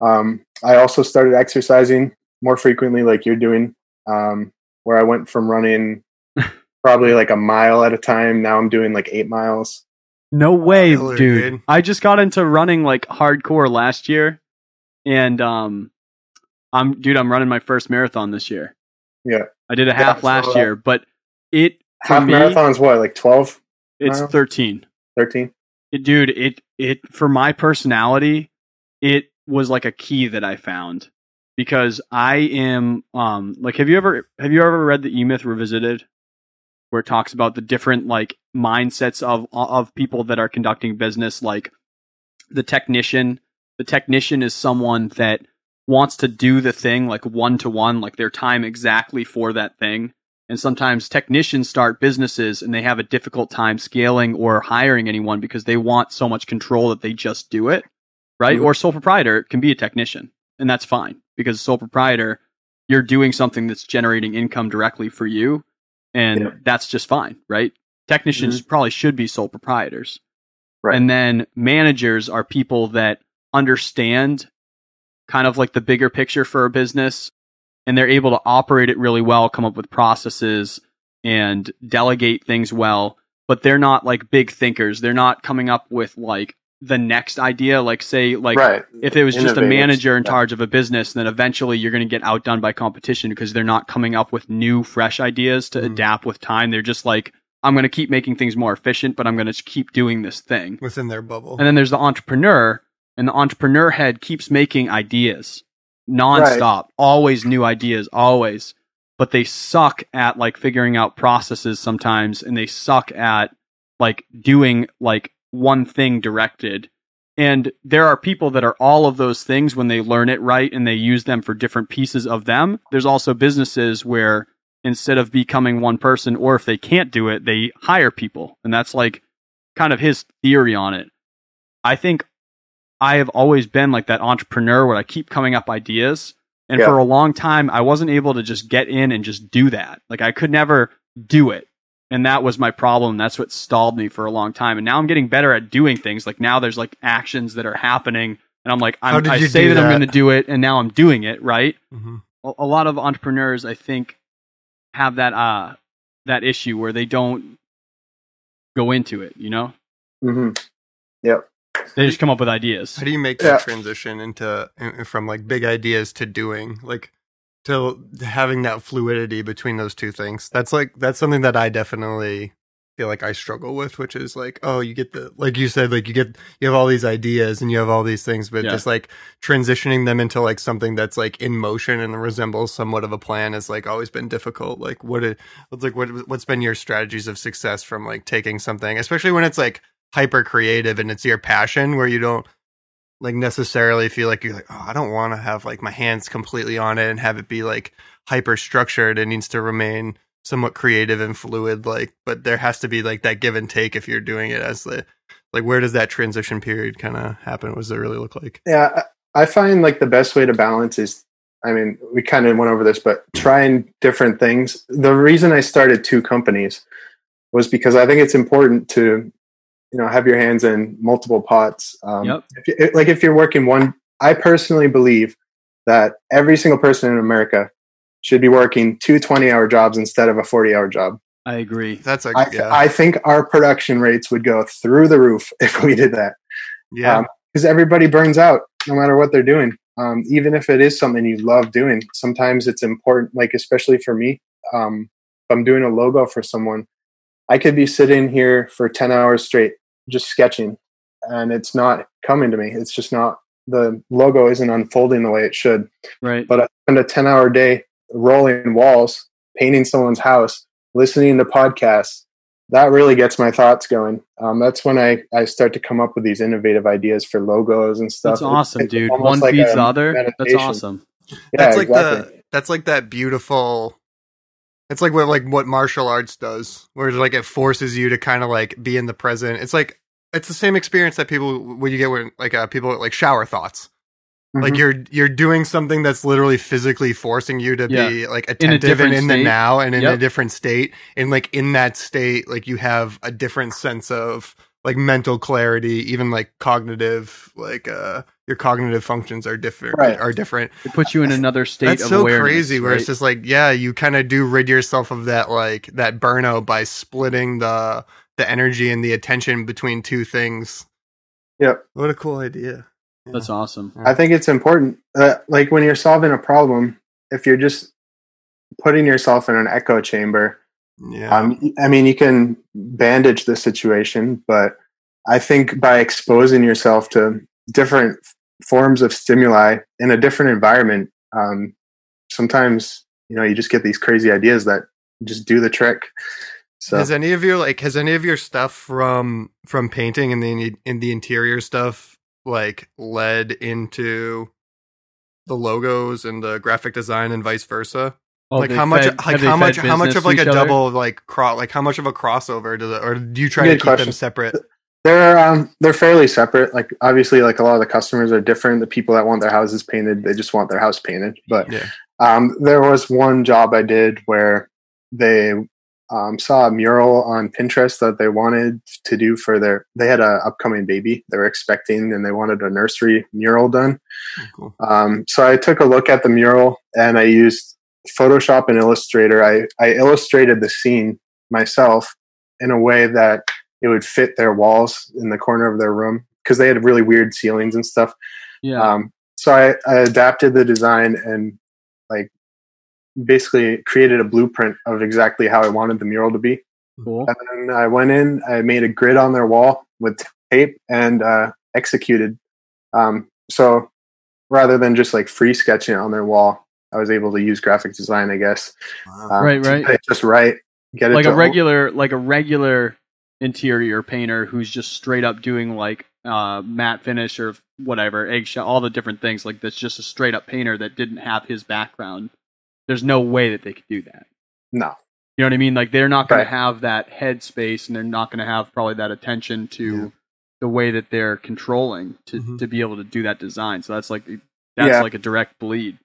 Um, I also started exercising more frequently, like you're doing, um, where I went from running probably like a mile at a time. Now I'm doing like eight miles. No way, Killer, dude. dude. I just got into running like hardcore last year, and um, I'm dude. I'm running my first marathon this year. Yeah. I did a Yeah, half so, last uh, year, but it Half me, marathons, what, like 12, It's miles? 13. 13? It, dude, it it for my personality, it was like a key that I found because I am um like have you ever have you ever read the E Myth Revisited where it talks about the different like mindsets of of people that are conducting business like the technician the technician is someone that wants to do the thing like one to one like their time exactly for that thing and sometimes technicians start businesses and they have a difficult time scaling or hiring anyone because they want so much control that they just do it, right? Mhm. Or sole proprietor can be a technician, and that's fine because sole proprietor, you're doing something that's generating income directly for you, and Yeah. that's just fine, right? Technicians mm-hmm. probably should be sole proprietors. Right. And then managers are people that understand kind of like the bigger picture for a business and they're able to operate it really well, come up with processes and delegate things well, but they're not like big thinkers. They're not coming up with like the next idea. Like say like right. if it was just a manager in Yeah. charge of a business, then eventually you're going to get outdone by competition because they're not coming up with new, fresh ideas to Mhm. adapt with time. They're just like, I'm going to keep making things more efficient, but I'm going to keep doing this thing. within their bubble. And then there's the entrepreneur, and the entrepreneur head keeps making ideas nonstop, always new ideas, always. But they suck at like figuring out processes sometimes, and they suck at like doing like one thing directed. And there are people that are all of those things when they learn it right and they use them for different pieces of them. There's also businesses where instead of becoming one person, or if they can't do it, they hire people. And that's like kind of his theory on it. I think I have always been like that entrepreneur where I keep coming up ideas. And Yeah. for a long time, I wasn't able to just get in and just do that. Like I could never do it. And that was my problem. That's what stalled me for a long time. And now I'm getting better at doing things. Like now there's like actions that are happening. And I'm like, I'm, did I say do that, I'm going to do it. And now I'm doing it. Right. Mhm. A, a lot of entrepreneurs, I think, have that, uh, that issue where they don't go into it, you know? Mm-hmm. Yep. They just come up with ideas. How do you make Yeah. that transition into from like big ideas to doing like to having that fluidity between those two things? That's like that's something that I definitely feel like I struggle with, which is like, oh, you get the like you said, like you get you have all these ideas and you have all these things, but Yeah. just like transitioning them into like something that's like in motion and resembles somewhat of a plan has like always been difficult. Like what it like what what's been your strategies of success from like taking something, especially when it's like hyper creative and it's your passion where you don't like necessarily feel like you're like oh i don't want to have like my hands completely on it and have it be like hyper structured it needs to remain somewhat creative and fluid like but there has to be like that give and take if you're doing it as the like where does that transition period kind of happen what does it really look like Yeah, I find like the best way to balance is, I mean, we kind of went over this, but trying different things. The reason I started two companies was because I think it's important to you know have your hands in multiple pots. Um, Yep. if you- like if you're working one, I personally believe that every single person in America should be working two 20 hour jobs instead of a 40 hour job. I agree. That's like I, yeah, I think our production rates would go through the roof if we did that yeah. because everybody burns out no matter what they're doing. Um, even if it is something you love doing, sometimes it's important. Like especially for me, um, if I'm doing a logo for someone, I could be sitting here for ten hours straight just sketching, and it's not coming to me. It's just not the logo isn't unfolding the way it should. Right. But I spend a ten hour day rolling walls, painting someone's house, listening to podcasts. That really gets my thoughts going. Um, that's when I, I start to come up with these innovative ideas for logos and stuff. That's awesome, It's dude. One like feeds the other. That's awesome. Yeah, that's like exactly. the that's like that beautiful it's like what like what martial arts does where it's like it forces you to kind of like be in the present it's like it's the same experience that people when you get when like uh, people like shower thoughts like Mhm. you're you're doing something that's literally physically forcing you to Yeah. be like In attentive and in state. the now and in a different state and like in that state like you have a different sense of like mental clarity even like cognitive like uh your cognitive functions are different Right. are different It puts you in another state that's of so awareness. crazy where it's just like yeah you kind of do rid yourself of that like that burnout by splitting the the energy and the attention between two things Yep. what a cool idea That's awesome. I think it's important. Uh, like when you're solving a problem, if you're just putting yourself in an echo chamber, yeah um, I mean, you can bandage the situation, but I think by exposing yourself to different forms of stimuli in a different environment, um, sometimes you know you just get these crazy ideas that just do the trick. So has any of your like has any of your stuff from from painting and the in the interior stuff like led into the logos and the graphic design and vice versa Oh, like they how much fed- like how much how much of like a each other? double like cross like how much of a crossover do the or do you try Good to keep them separate They're um they're fairly separate. Like obviously, like a lot of the customers are different. The people that want their houses painted, they just want their house painted. But Yeah. um, there was one job I did where they um, saw a mural on Pinterest that they wanted to do for their. They had a upcoming baby they were expecting, and they wanted a nursery mural done. Oh, cool. Um, so I took a look at the mural and I used Photoshop and Illustrator. I, I illustrated the scene myself in a way that it would fit their walls in the corner of their room because they had really weird ceilings and stuff. Yeah. Um, so I, I adapted the design and like basically created a blueprint of exactly how I wanted the mural to be. cool. And then I went in, I made a grid on their wall with tape and uh, executed. Um, so rather than just like free sketching it on their wall, I was able to use graphic design, I guess. Wow. Um, Right, right. get it Just right. Get it like a to- regular like a regular interior painter who's just straight up doing like uh matte finish or whatever eggshell all the different things like that's just a straight up painter that didn't have his background there's no way that they could do that No. you know what i mean like they're not going Right. to have that head space and they're not going to have probably that attention to Yeah. the way that they're controlling to Mhm. to be able to do that design so that's like that's Yeah. like a direct bleed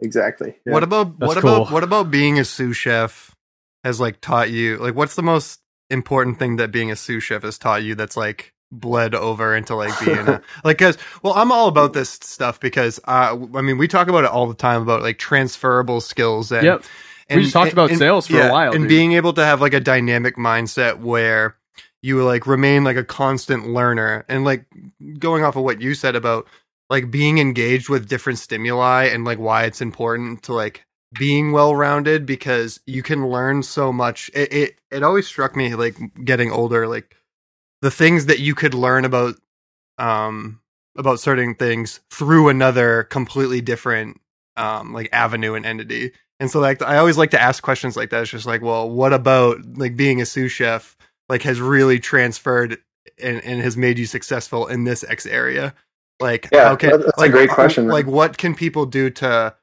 Exactly. Yeah. What about That's what about what about being a sous chef has like taught you like what's the most important thing that being a sous chef has taught you that's like bled over into like being a like because well I'm all about this stuff because uh I mean we talk about it all the time about like transferable skills and yep We just talked about sales for a while, and dude. being able to have like a dynamic mindset where you like remain like a constant learner and like going off of what you said about like being engaged with different stimuli and like why it's important to like being well rounded because you can learn so much it, it it always struck me like getting older like the things that you could learn about um about certain things through another completely different um like avenue and entity and so like I always like to ask questions like that. It's just like, well, what about like being a sous chef like has really transferred and, and has made you successful in this X area? Like Yeah, can that's a great question. Like what can people do to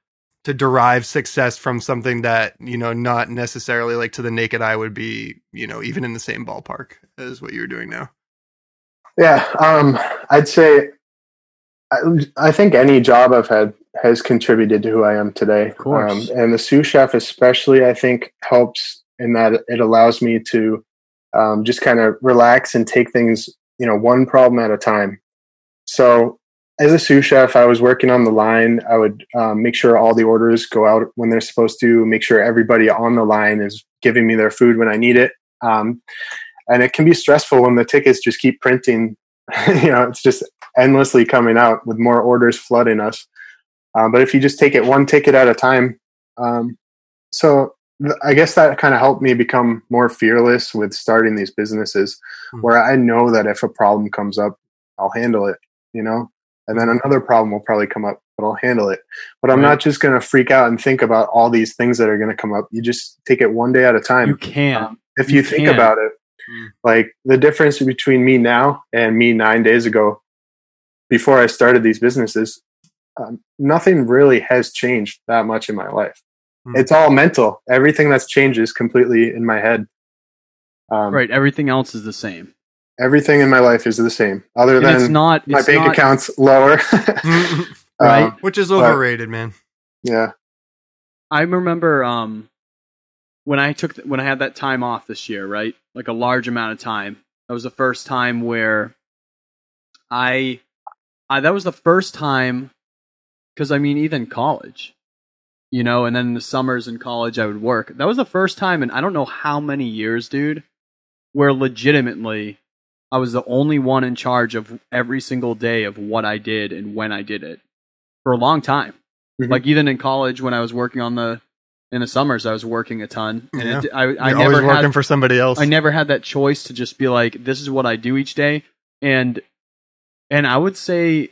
to derive success from something that, you know, not necessarily like to the naked eye would be, you know, even in the same ballpark as what you're doing now. Yeah, um, I'd say I, I think any job I've had has contributed to who I am today. Of course. Um, and the sous chef, especially, I think helps in that it allows me to um, just kind of relax and take things, you know, one problem at a time. So as a sous chef, I was working on the line. I would um, make sure all the orders go out when they're supposed to. Make sure everybody on the line is giving me their food when I need it. Um, and it can be stressful when the tickets just keep printing. you know, it's just endlessly coming out with more orders flooding us. Um, but if you just take it one ticket at a time, um, so th- I guess that kind of helped me become more fearless with starting these businesses, Mhm. where I know that if a problem comes up, I'll handle it. You know, and then another problem will probably come up, but I'll handle it. But I'm Right. not just going to freak out and think about all these things that are going to come up. You just take it one day at a time. You can't. Um, if You you, think can't. about it, Mm. like the difference between me now and me nine days ago, before I started these businesses, um, nothing really has changed that much in my life. Mm. It's all mental. Everything that's changed is completely in my head. Um, right. Everything else is the same. Everything in my life is the same, other And than it's not. my bank not- account's lower. Right. Um, Which is But- overrated, man. yeah. I remember um, when I took when I had that time off this year, right? Like a large amount of time. That was the first time where I, I that was the first time because I mean even college, you know, and then in the summers in college I would work. That was the first time in I don't know how many years, dude, where legitimately I was the only one in charge of every single day of what I did and when I did it for a long time. Mhm. Like even in college when I was working on the in the summers I was working a ton and Yeah. it, I, I never always had working for somebody else. I never had that choice to just be like, this is what I do each day. And and I would say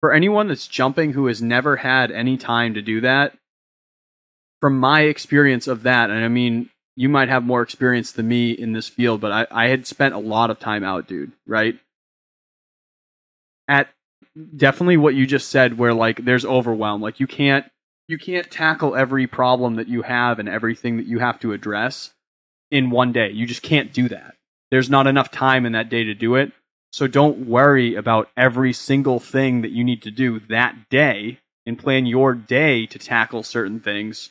for anyone that's jumping who has never had any time to do that, from my experience of that, and I mean you might have more experience than me in this field, but I, I had spent a lot of time out, dude, right? At definitely what you just said, where like there's overwhelm. Like you can't you can't tackle every problem that you have and everything that you have to address in one day. You just can't do that. There's not enough time in that day to do it. So don't worry about every single thing that you need to do that day and plan your day to tackle certain things.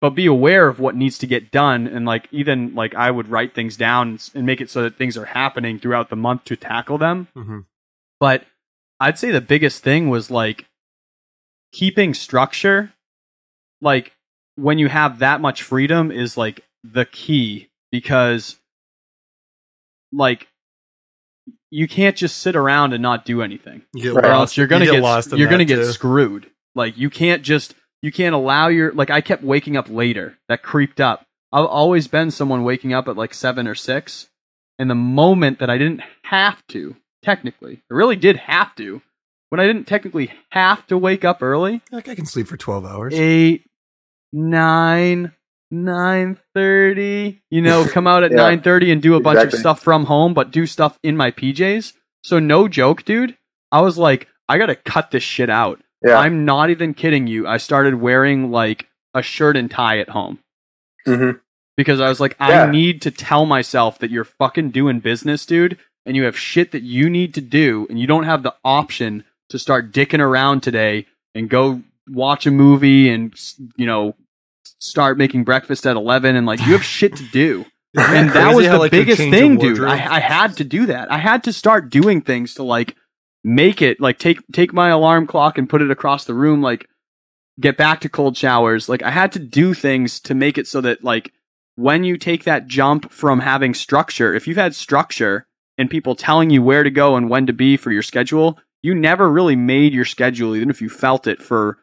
But be aware of what needs to get done and like even like I would write things down and make it so that things are happening throughout the month to tackle them. Mhm. But I'd say the biggest thing was like keeping structure. Like when you have that much freedom is like the key because like you can't just sit around and not do anything you get or else you're gonna you get, lost. you're gonna get too. screwed. Like you can't just you can't allow your like I kept waking up later. That creeped up. I've always been someone waking up at like seven or six, and the moment that I didn't have to, technically, I really did have to. When I didn't technically have to wake up early, Like I can sleep for twelve hours. eight, nine, nine thirty. You know, come out at Yeah, nine thirty and do a bunch of stuff from home, but do stuff in my PJs. So no joke, dude. I was like, I gotta cut this shit out. Yeah. I'm not even kidding you. I started wearing like a shirt and tie at home hmm because I was like, Yeah. I need to tell myself that you're fucking doing business, dude, and you have shit that you need to do, and you don't have the option to start dicking around today and go watch a movie and you know start making breakfast at 11 and like you have shit to do and that was how, the like, biggest thing dude? I, I had to do that i had to start doing things to like make it like take take my alarm clock and put it across the room like get back to cold showers like i had to do things to make it so that like when you take that jump from having structure if you've had structure and people telling you where to go and when to be for your schedule you never really made your schedule even if you felt it for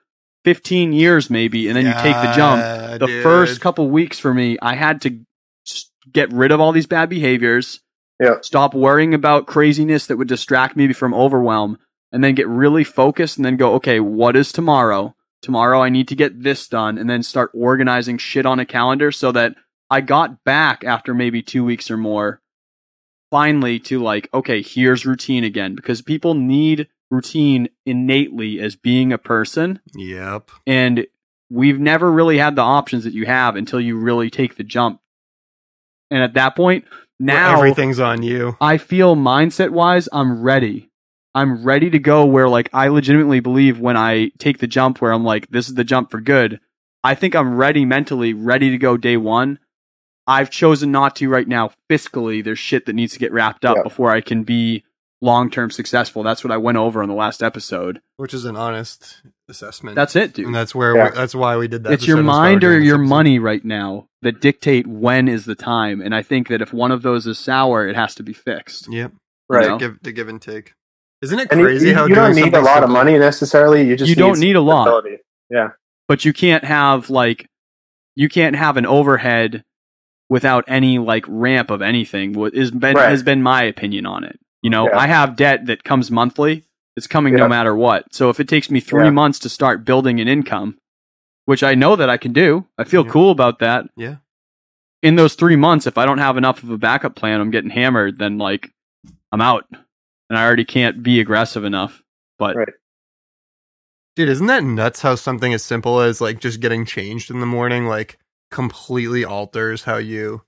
15 years maybe and then you take the jump the dude. first couple weeks for me, I had to get rid of all these bad behaviors. Yeah. Stop worrying about craziness that would distract me from overwhelm, and then get really focused. And then go, okay, what is tomorrow? Tomorrow I need to get this done, and then start organizing shit on a calendar so that I got back after maybe two weeks or more. Finally, to like, okay, here's routine again because people need routine innately as being a person Yep. and we've never really had the options that you have until you really take the jump. And at that point, Where now everything's on you. I feel mindset wise, I'm ready. I'm ready to go where like I legitimately believe when I take the jump where I'm like, this is the jump for good. I think I'm ready mentally, ready to go day one. I've chosen not to right now. Fiscally, there's shit that needs to get wrapped up Yeah. before I can be long term successful. That's what I went over in the last episode. which is an honest assessment. That's it, dude. and that's where Yeah. we, that's why we did that. it's your mind or your episode. money right now that dictate when is the time. And I think that if one of those is sour, it has to be fixed. Yep. Right. You know? Give the give and take. Isn't it And you, crazy you- how you don't need a something lot of money necessarily. You just You don't need a lot. stability. Yeah. but you can't have like you can't have an overhead without any like ramp of anything what is been Right. has been my opinion on it you know Yeah. i have debt that comes monthly it's coming no matter what so if it takes me three Yeah. months to start building an income which i know that i can do i feel Yeah. cool about that Yeah. in those three months if i don't have enough of a backup plan i'm getting hammered then like i'm out and i already can't be aggressive enough but Right. Dude, isn't that nuts how something as simple as like just getting changed in the morning like completely alters how you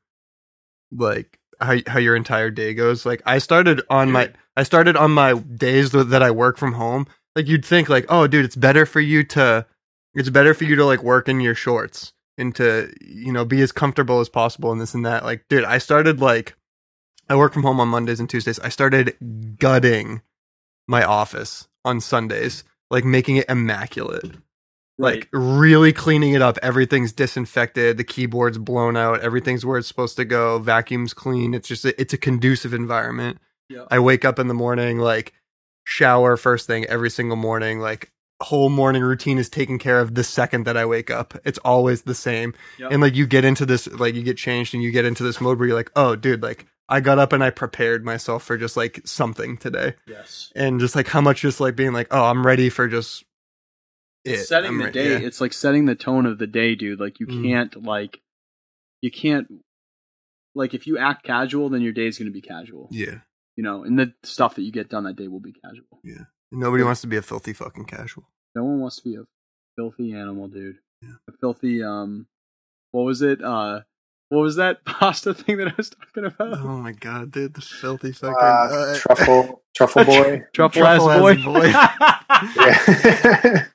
like how how your entire day goes? Like I started on my I started on my days that I work from home. Like you'd think like, "Oh, dude, it's better for you to it's better for you to like work in your shorts and to, you know, be as comfortable as possible and this and that." Like, dude, I started like I work from home on Mondays and Tuesdays. I started gutting my office on Sundays, like making it immaculate. Like really cleaning it up. Everything's disinfected. The keyboard's blown out. Everything's where it's supposed to go. Vacuum's clean. It's just a, it's a conducive environment. Yeah. I wake up in the morning, like shower first thing every single morning. Like whole morning routine is taken care of the second that I wake up. It's always the same. Yep. And like you get into this, like you get changed and you get into this mode where you're like, oh, dude, like I got up and I prepared myself for just like something today yes and just like how much just like being like, oh, I'm ready for just it's it. setting I'm the re- day. yeah. It's like setting the tone of the day, dude. Like you Mm. can't like you can't like if you act casual, then your day is gonna be casual. Yeah. You know, and the stuff that you get done that day will be casual. Yeah. Nobody wants to be a filthy fucking casual. No one wants to be a filthy animal, dude. Yeah. A filthy um what was it? Uh what was that pasta thing that I was talking about? Oh my god, dude, the filthy fucking Uh, uh, truffle, truffle boy. Truffle, Truffle ass boy. ass boy. yeah.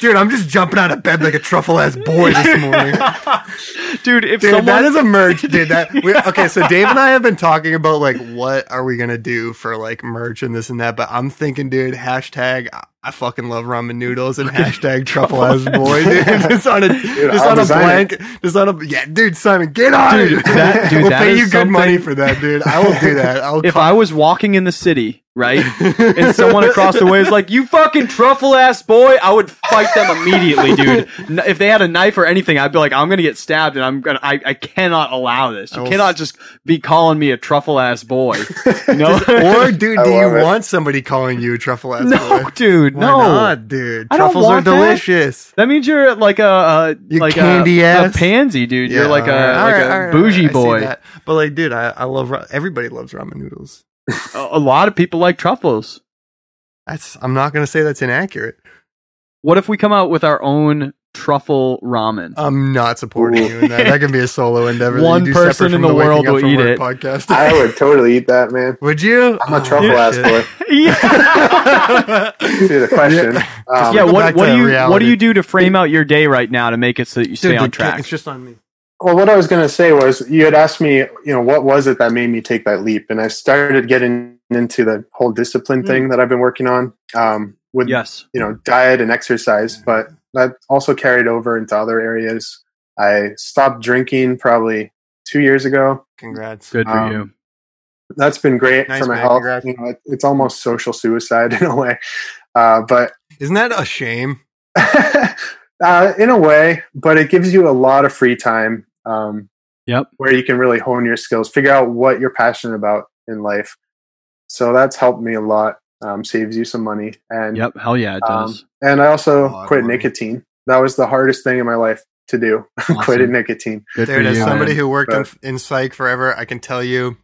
Dude, I'm just jumping out of bed like a truffle ass boy this morning. dude, if Dude, someone that is a merch, dude. That we, okay. So Dave and I have been talking about like what are we gonna do for like merch and this and that. But I'm thinking, dude, hashtag I- I fucking love ramen noodles and hashtag truffle ass boy, dude. Just on a just I'll on a design blank, just on a yeah, dude. Simon, get on Dude, it. that- dude, we'll that pay is you good money for that, dude. I will do that. I'll if call- I was walking in the city, right? and someone across the way is like, "You fucking truffle ass boy," I would fight them immediately, dude. If they had a knife or anything, I'd be like, "I'm gonna get stabbed," and I'm gonna. I, I cannot allow this. You cannot just be calling me a truffle ass boy. You know? or dude, do you it. want somebody calling you a truffle ass no, boy? dude, Why no. not, dude? I Truffles are want that. delicious. That means you're like a, a You like candy a, ass. a pansy, dude. you're like a alright, like alright, a alright, bougie alright, I see boy. But like, dude, I, I love everybody loves ramen noodles. A, a lot of people like truffles. That's I'm not gonna say that's inaccurate. What if we come out with our own truffle ramen? I'm not supporting Ooh. you in that. That can be a solo endeavor. One do person in from the world Up will eat Work it. Podcast. I would totally eat that, man. Would you? I'm a Oh, truffle ass shit. boy. yeah. See the question. Yeah. Um, yeah, what what do you what do you do to frame out your day right now to make it so that you stay Dude, on the- track? It's just on me. Well, what I was going to say was you had asked me, you know, what was it that made me take that leap? And I started getting into the whole discipline thing that I've been working on um, with, yes. you know, diet and exercise, but that also carried over into other areas. I stopped drinking probably two years ago. Congrats. Good for Um, you. That's been great Nice, for my man. health. You know, it, it's almost social suicide in a way, uh, but Isn't that a shame? uh, in a way, but it gives you a lot of free time. Um, Yep. Where you can really hone your skills, figure out what you're passionate about in life. So that's helped me a lot. Um, saves you some money, and Yep. Hell yeah, it um, does. and I also A quit nicotine. That was the hardest thing in my life to do. Quit Awesome. nicotine. Good for Dude, as you. somebody man. who worked in, But- in psych forever, I can tell you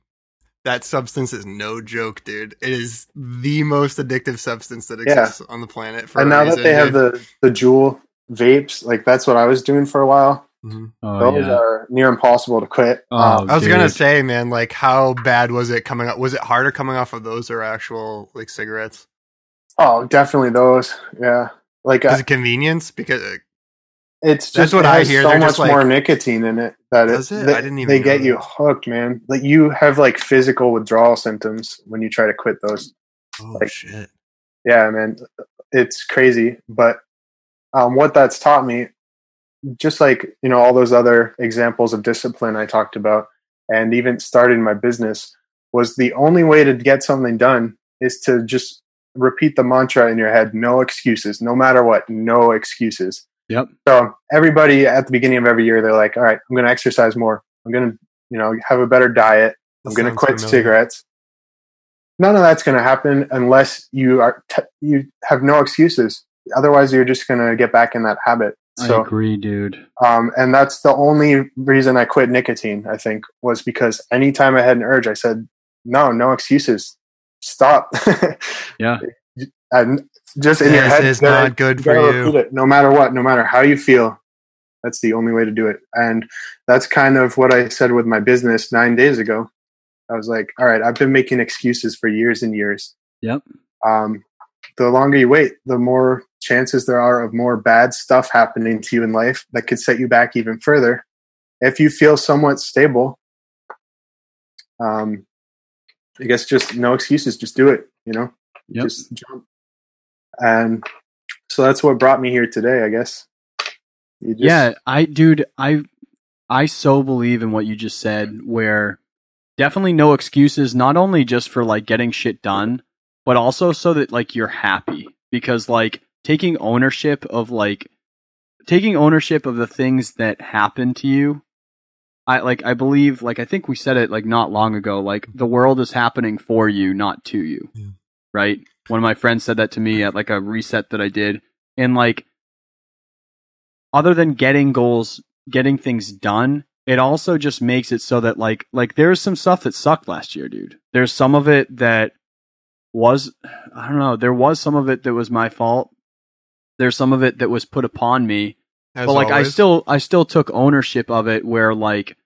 that substance is no joke, dude. It is the most addictive substance that Yeah. exists on the planet. For and now reason, that they have the the Juul vapes, like that's what I was doing for a while. Mhm. oh, Those yeah. are near impossible to quit. Oh, Um, I was gonna say, man, like how bad was it coming up? Was it harder coming off of those or actual like cigarettes? oh, definitely those. Yeah, like Is uh, it convenience? Because uh, it's just what it I hear. So They're much like- more nicotine in it that it, it? They, I didn't even they know get you hooked, man. Like you have like physical withdrawal symptoms when you try to quit those. Oh Like- shit! Yeah, man, it's crazy. But um, what that's taught me, just like you know all those other examples of discipline I talked about, and even starting my business, was the only way to get something done is to just repeat the mantra in your head: no excuses, no matter what, no excuses. Yep. So everybody at the beginning of every year, they're like, "All right, I'm going to exercise more. I'm going to, you know, have a better diet. I'm going to quit familiar. cigarettes." None of that's going to happen unless you are t- you have no excuses. Otherwise, you're just going to get back in that habit. I So, agree, dude. um, and that's the only reason I quit nicotine. I think was because anytime I had an urge, I said, "No, no excuses. Stop." Yeah. and just in your head, is you gotta- not good for you. it, no matter what, no matter how you feel. That's the only way to do it. And that's kind of what I said with my business nine days ago. I was like, all right, I've been making excuses for years and years. Yep. Um, the longer you wait, the more chances there are of more bad stuff happening to you in life that could set you back even further. If you feel somewhat stable, um, I guess just no excuses, just do it, you know? Yep. just jump. And so that's what brought me here today, I guess. You just, yeah, I dude, I I so believe in what you just said where definitely no excuses not only just for like getting shit done, but also so that like you're happy because like taking ownership of like taking ownership of the things that happen to you I like I believe like I think we said it like not long ago like mm-hmm. the world is happening for you not to you. Yeah. Right? One of my friends said that to me at like a reset that I did and like other than getting goals, getting things done, it also just makes it so that like like there's some stuff that sucked last year, dude. There's some of it that was I don't know, there was some of it that was my fault. There's some of it that was put upon me. As but like I still I still took ownership of it where like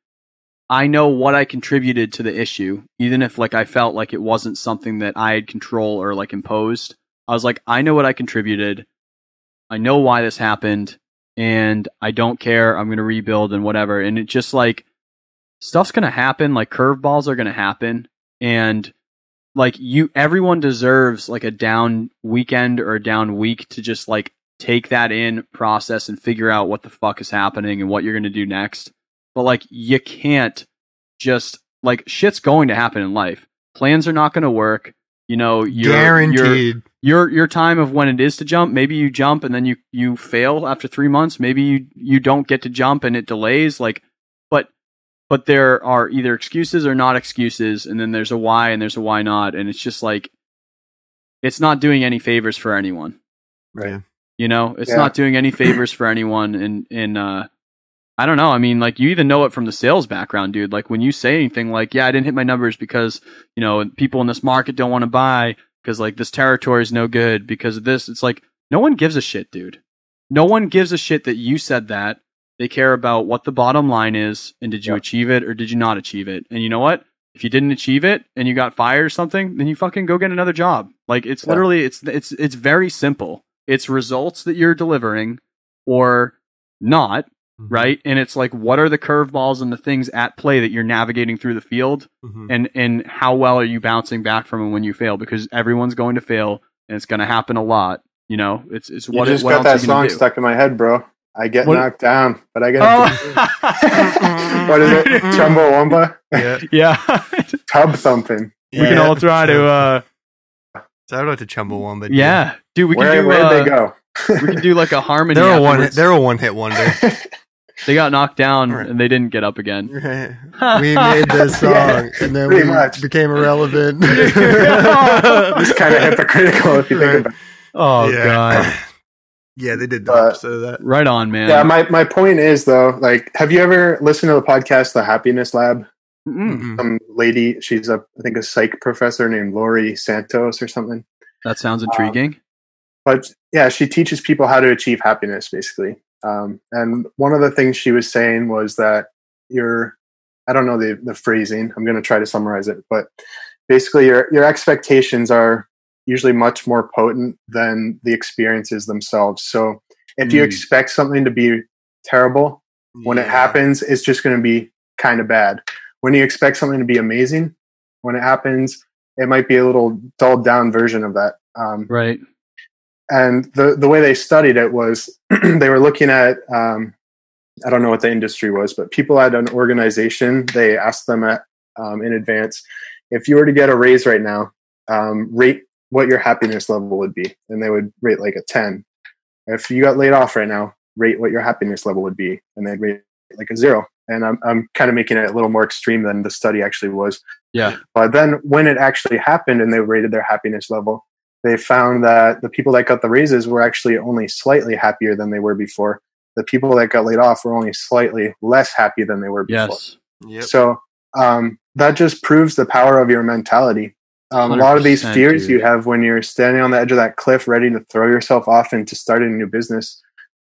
I know what I contributed to the issue even if like I felt like it wasn't something that I had control or like imposed. I was like I know what I contributed. I know why this happened and I don't care. I'm going to rebuild and whatever. And it just like stuff's going to happen. Like curveballs are going to happen. And like you everyone deserves like a down weekend or a down week to just like take that in, process, and figure out what the fuck is happening and what you're going to do next. But like, you can't just like shit's going to happen in life. Plans are not going to work. You know, your, Your, guaranteed. your your time of when it is to jump. Maybe you jump and then you you fail after three months. Maybe you you don't get to jump and it delays. Like, but but there are either excuses or not excuses, and then there's a why and there's a why not, and it's just like it's not doing any favors for anyone. Right. You know, it's Yeah. not doing any favors for anyone. And in uh, I don't know. I mean, like you even know it from the sales background, dude. Like when you say anything like, "Yeah, I didn't hit my numbers because you know people in this market don't want to buy because like this territory is no good because of this." It's like no one gives a shit, dude. No one gives a shit that you said that. They care about what the bottom line is and did you Yeah. achieve it or did you not achieve it? And you know what? If you didn't achieve it and you got fired or something, then you fucking go get another job. Like it's Yeah. literally it's it's it's very simple. It's results that you're delivering or not, Mhm. right? And it's like what are the curveballs and the things at play that you're navigating through the field Mhm. and and how well are you bouncing back from them when you fail because everyone's going to fail and it's going to happen a lot, you know? It's it's You what just what got that are you gonna song stuck in my head, bro. I get What- knocked down, but I get. Oh. what is it? Chumbawamba? Yeah. yeah. Tub thumping. we can all try to uh Shout out to Chumbawamba. dude. yeah. Dude, we can Where do where'd uh, they go? we can do like a harmony. They're a one. afterwards. They're a one hit wonder. They got knocked down Right. and they didn't get up again. we made this song, Yeah, and then we much. became irrelevant. it's kind of hypocritical if you think Right. about. it. Oh Yeah. god. yeah, they did the But- opposite of that. Right on, man. Yeah, my my point is though, like, have you ever listened to the podcast, The Happiness Lab? Mm-mm. Mm-mm. Some lady, she's a I think a psych professor named Laurie Santos or something. That sounds intriguing. but yeah, she teaches people how to achieve happiness, basically. Um, and one of the things she was saying was that your, I don't know the the phrasing. I'm going to try to summarize it, but basically, your your expectations are usually much more potent than the experiences themselves. So if you Mm. expect something to be terrible. When it happens, it's just going to be kind of bad. When you expect something to be amazing, when it happens, it might be a little dulled down version of that. Um, Right. and the the way they studied it was they were looking at um, I don't know what the industry was, but people at an organization they asked them at, um, in advance if you were to get a raise right now, um, rate what your happiness level would be, and they would rate like a ten. If you got laid off right now, rate what your happiness level would be, and they'd rate like a zero. And I'm I'm kind of making it a little more extreme than the study actually was. Yeah. But then when it actually happened and they rated their happiness level, they found that the people that got the raises were actually only slightly happier than they were before. The people that got laid off were only slightly less happy than they were before. Yes. Yep. So um, that just proves the power of your mentality. Um, a lot of these fears dude. you have when you're standing on the edge of that cliff, ready to throw yourself off into starting a new business,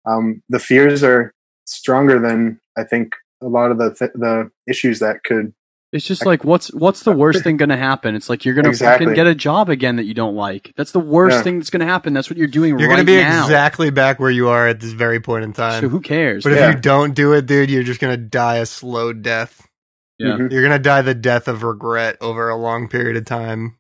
um, the fears are stronger than I think a lot of the th- the issues that could. It's just like what's what's the worst thing going to happen? It's like you're going to Exactly. fucking get a job again that you don't like. That's the worst Yeah. thing that's going to happen. That's what you're doing You're right gonna be now. exactly back where you are at this very point in time. So who cares? but if you don't do it, dude, you're just gonna die a slow death. yeah. Mhm. You're gonna die the death of regret over a long period of time.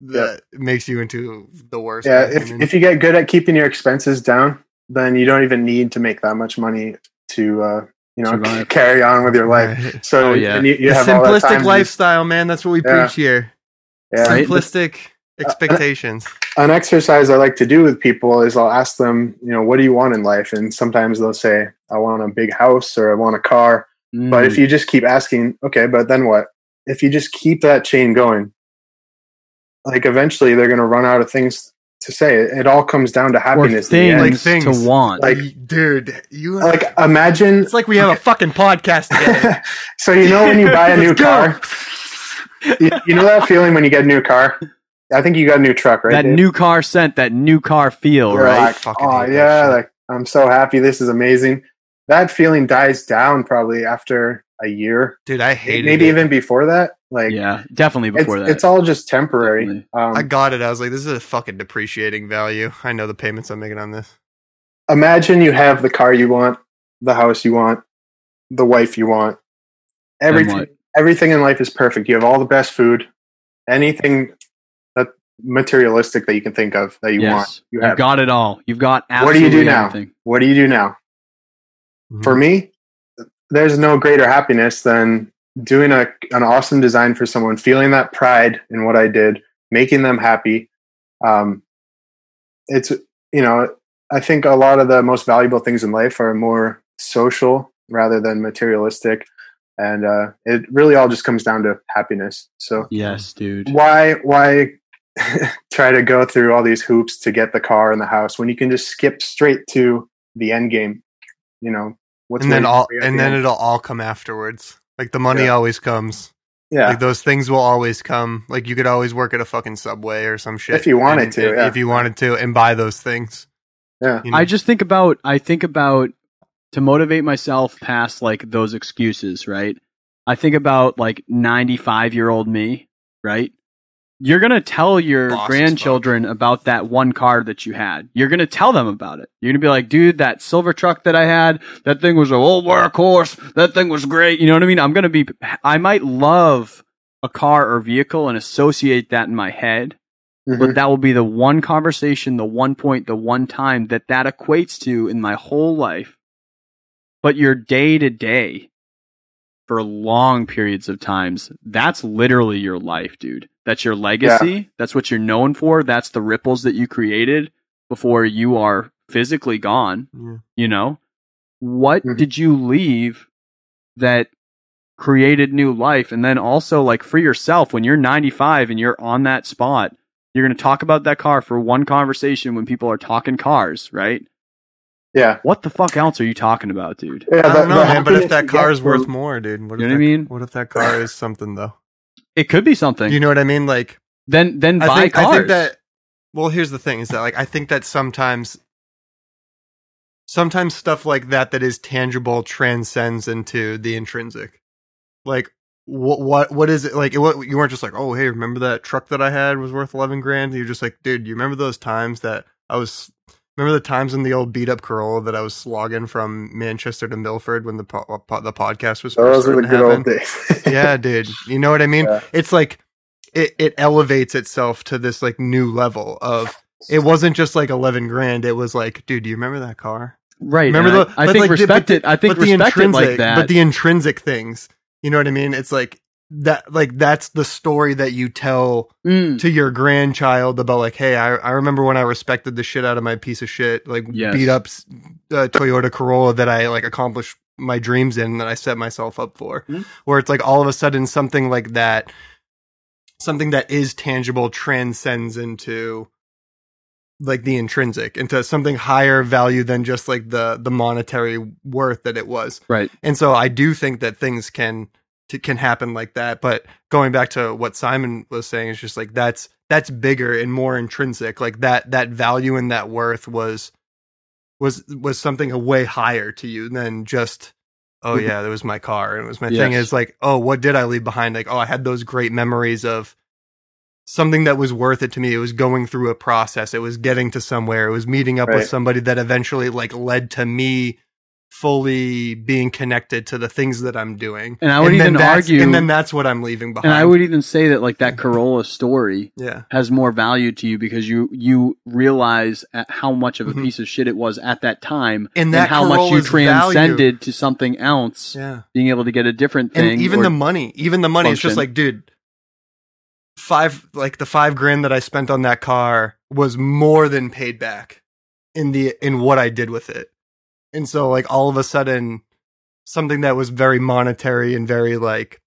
That makes you into the worst. Yeah, if opinion. if you get good at keeping your expenses down, then you don't even need to make that much money to uh, you know Survive. carry on with your life. Right. So Oh, yeah. and you, you the have all that simplistic lifestyle, man. That's what we Yeah. preach here. Yeah. Right. Simplistic expectations. an exercise I like to do with people is I'll ask them, you know, what do you want in life? And sometimes they'll say, I want a big house or I want a car. But Mm. if you just keep asking, okay, but then what? If you just keep that chain going, like eventually they're going to run out of things to say. It, it all comes down to happiness. in the end. things, Like things. to want. Like- dude, you like imagine. it's like we have a fucking podcast together. so you know when you buy a new go. car, you, you know that feeling when you get a new car. I think you got a new truck, right? that Dave? new car scent, that new car feel, You're right? like, oh yeah, like I'm so happy. This is amazing. That feeling dies down probably after a year, Dude, I hated it. maybe it. even before that. Like, yeah, definitely it's, before that. it's all just temporary. Um, I got it. I was like, this is a fucking depreciating value. I know the payments I'm making on this. imagine you have the car you want, the house you want, the wife you want. Then Everything, everything in life is perfect. You have all the best food, anything that materialistic that you can think of that you want. yes, You you have. got it all. You've got What do you do absolutely now? everything. What do you do now? For me, there's no greater happiness than doing a, an awesome design for someone, feeling that pride in what I did, making them happy. Um, it's, you know, I think a lot of the most valuable things in life are more social rather than materialistic. And uh, it really all just comes down to happiness. So Yes, dude. why why try to go through all these hoops to get the car and the house when you can just skip straight to the end game? You know, what's and then all for you at and the then it'll all come afterwards. Like the money Yeah. always comes. yeah. Like those things will always come. Like you could always work at a fucking subway or some shit If you wanted and- to, yeah. If you wanted to, and buy those things. Yeah. You know? I just think about I think about to motivate myself past like those excuses, right? I think about like 95 year old me, right? You're going to tell your Boss grandchildren about that one car that you had. You're going to tell them about it. You're going to be like, dude, that silver truck that I had, that thing was a old workhorse. That thing was great. You know what I mean? I'm going to be, I might love a car or vehicle and associate that in my head Mhm. but that will be the one conversation, the one point, the one time that that equates to in my whole life. But your day to day for long periods of times, that's literally your life, dude. That's your legacy. That's what you're known for. That's the ripples that you created before you are physically gone. Yeah. You know, what Mhm. did you leave that created new life? And then also, like, for yourself, when you're 95 and you're on that spot, you're going to talk about that car for one conversation when people are talking cars, right? yeah. What the fuck else are you talking about, dude? Yeah, I don't know, man. But if that car is worth more, dude, what You if know what I mean? What if that car is something though? It could be something. You know what I mean? Like then then buy I think, cars. I think that. Well, here's the thing: is that like I think that sometimes, sometimes stuff like that that is tangible transcends into the intrinsic. Like what what what is it like? It, what, you weren't just like, oh hey, remember that truck that I had was worth eleven grand? You're just like, dude, you remember those times that I was. Remember the times in the old beat up Corolla that I was slogging from Manchester to Milford when the po- uh, po- the podcast was first Those are the good happen? old days. yeah, dude. You know what I mean? Yeah. It's like it, it elevates itself to this like new level of it wasn't just like eleven grand. It was like, dude, do you remember that car? Right. Remember the I, I think like, the- respect but it. I think but the respect it intrinsic, like that. but the intrinsic things. You know what I mean? It's like that. Like that's the story that you tell Mm, to your grandchild about like, hey, I, I remember when I respected the shit out of my piece of shit, like Yes. beat up uh, Toyota Corolla that I like accomplished my dreams in that I set myself up for. Mhm. Where it's like all of a sudden something like that, something that is tangible transcends into like the intrinsic into something higher value than just like the the monetary worth that it was right. and so I do think that things can t- can happen like that. But going back to what Simon was saying, it's just like that's that's bigger and more intrinsic. Like that that value and that worth was was was something way higher to you than just oh Mhm. yeah, that was my car and it was my thing. Yes. Is like oh what did I leave behind? Like oh I had those great memories of something that was worth it to me. It was going through a process. It was getting to somewhere. It was meeting up with somebody that eventually like led to me fully being connected to the things that I'm doing. And I would then even argue- and then that's what I'm leaving behind. And I would even say that like that Corolla story yeah, has more value to you because you you realize at how much of a Mhm. piece of shit it was at that time, And that how much you Corolla's transcended to something else, yeah. being able to get a different thing. And even the money, even the money, it's just like, dude, five like the five grand that I spent on that car was more than paid back in the in what I did with it. And so like all of a sudden something that was very monetary and very like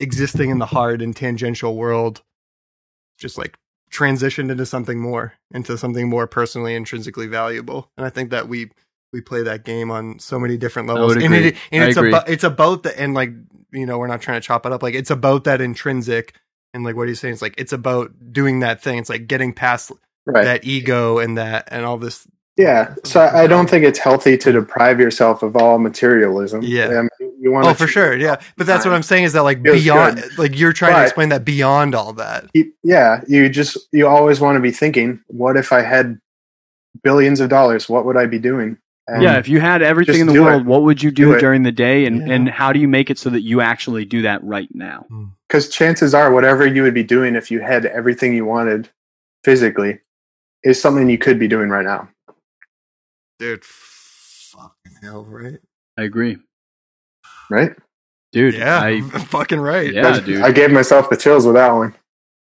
existing in the hard and tangential world just like transitioned into something more, into something more personally intrinsically valuable. And I think that we we play that game on so many different levels. and it, and it's about it's about the and like you know we're not trying to chop it up like it's about that intrinsic and like what he's saying it's like it's about doing that thing. It's like getting past right. that ego and that and all this. Yeah. So I I don't think it's healthy to deprive yourself of all materialism. Yeah. I mean, you want Oh, for sure, yeah. But that's what I'm saying is that like Feels beyond, good. like you're trying to explain that beyond all that. Yeah. You just, you always want to be thinking, what if I had billions of dollars? What would I be doing? And yeah, if you had everything in the world, it. what would you do, Do during the day, and Yeah. and how do you make it so that you actually do that right now? Hmm. because chances are whatever you would be doing if you had everything you wanted physically is something you could be doing right now. Dude, fucking hell, right? I agree, Right? dude. Yeah, I, am fucking right. Yeah, That's- dude. I gave myself the chills with that one.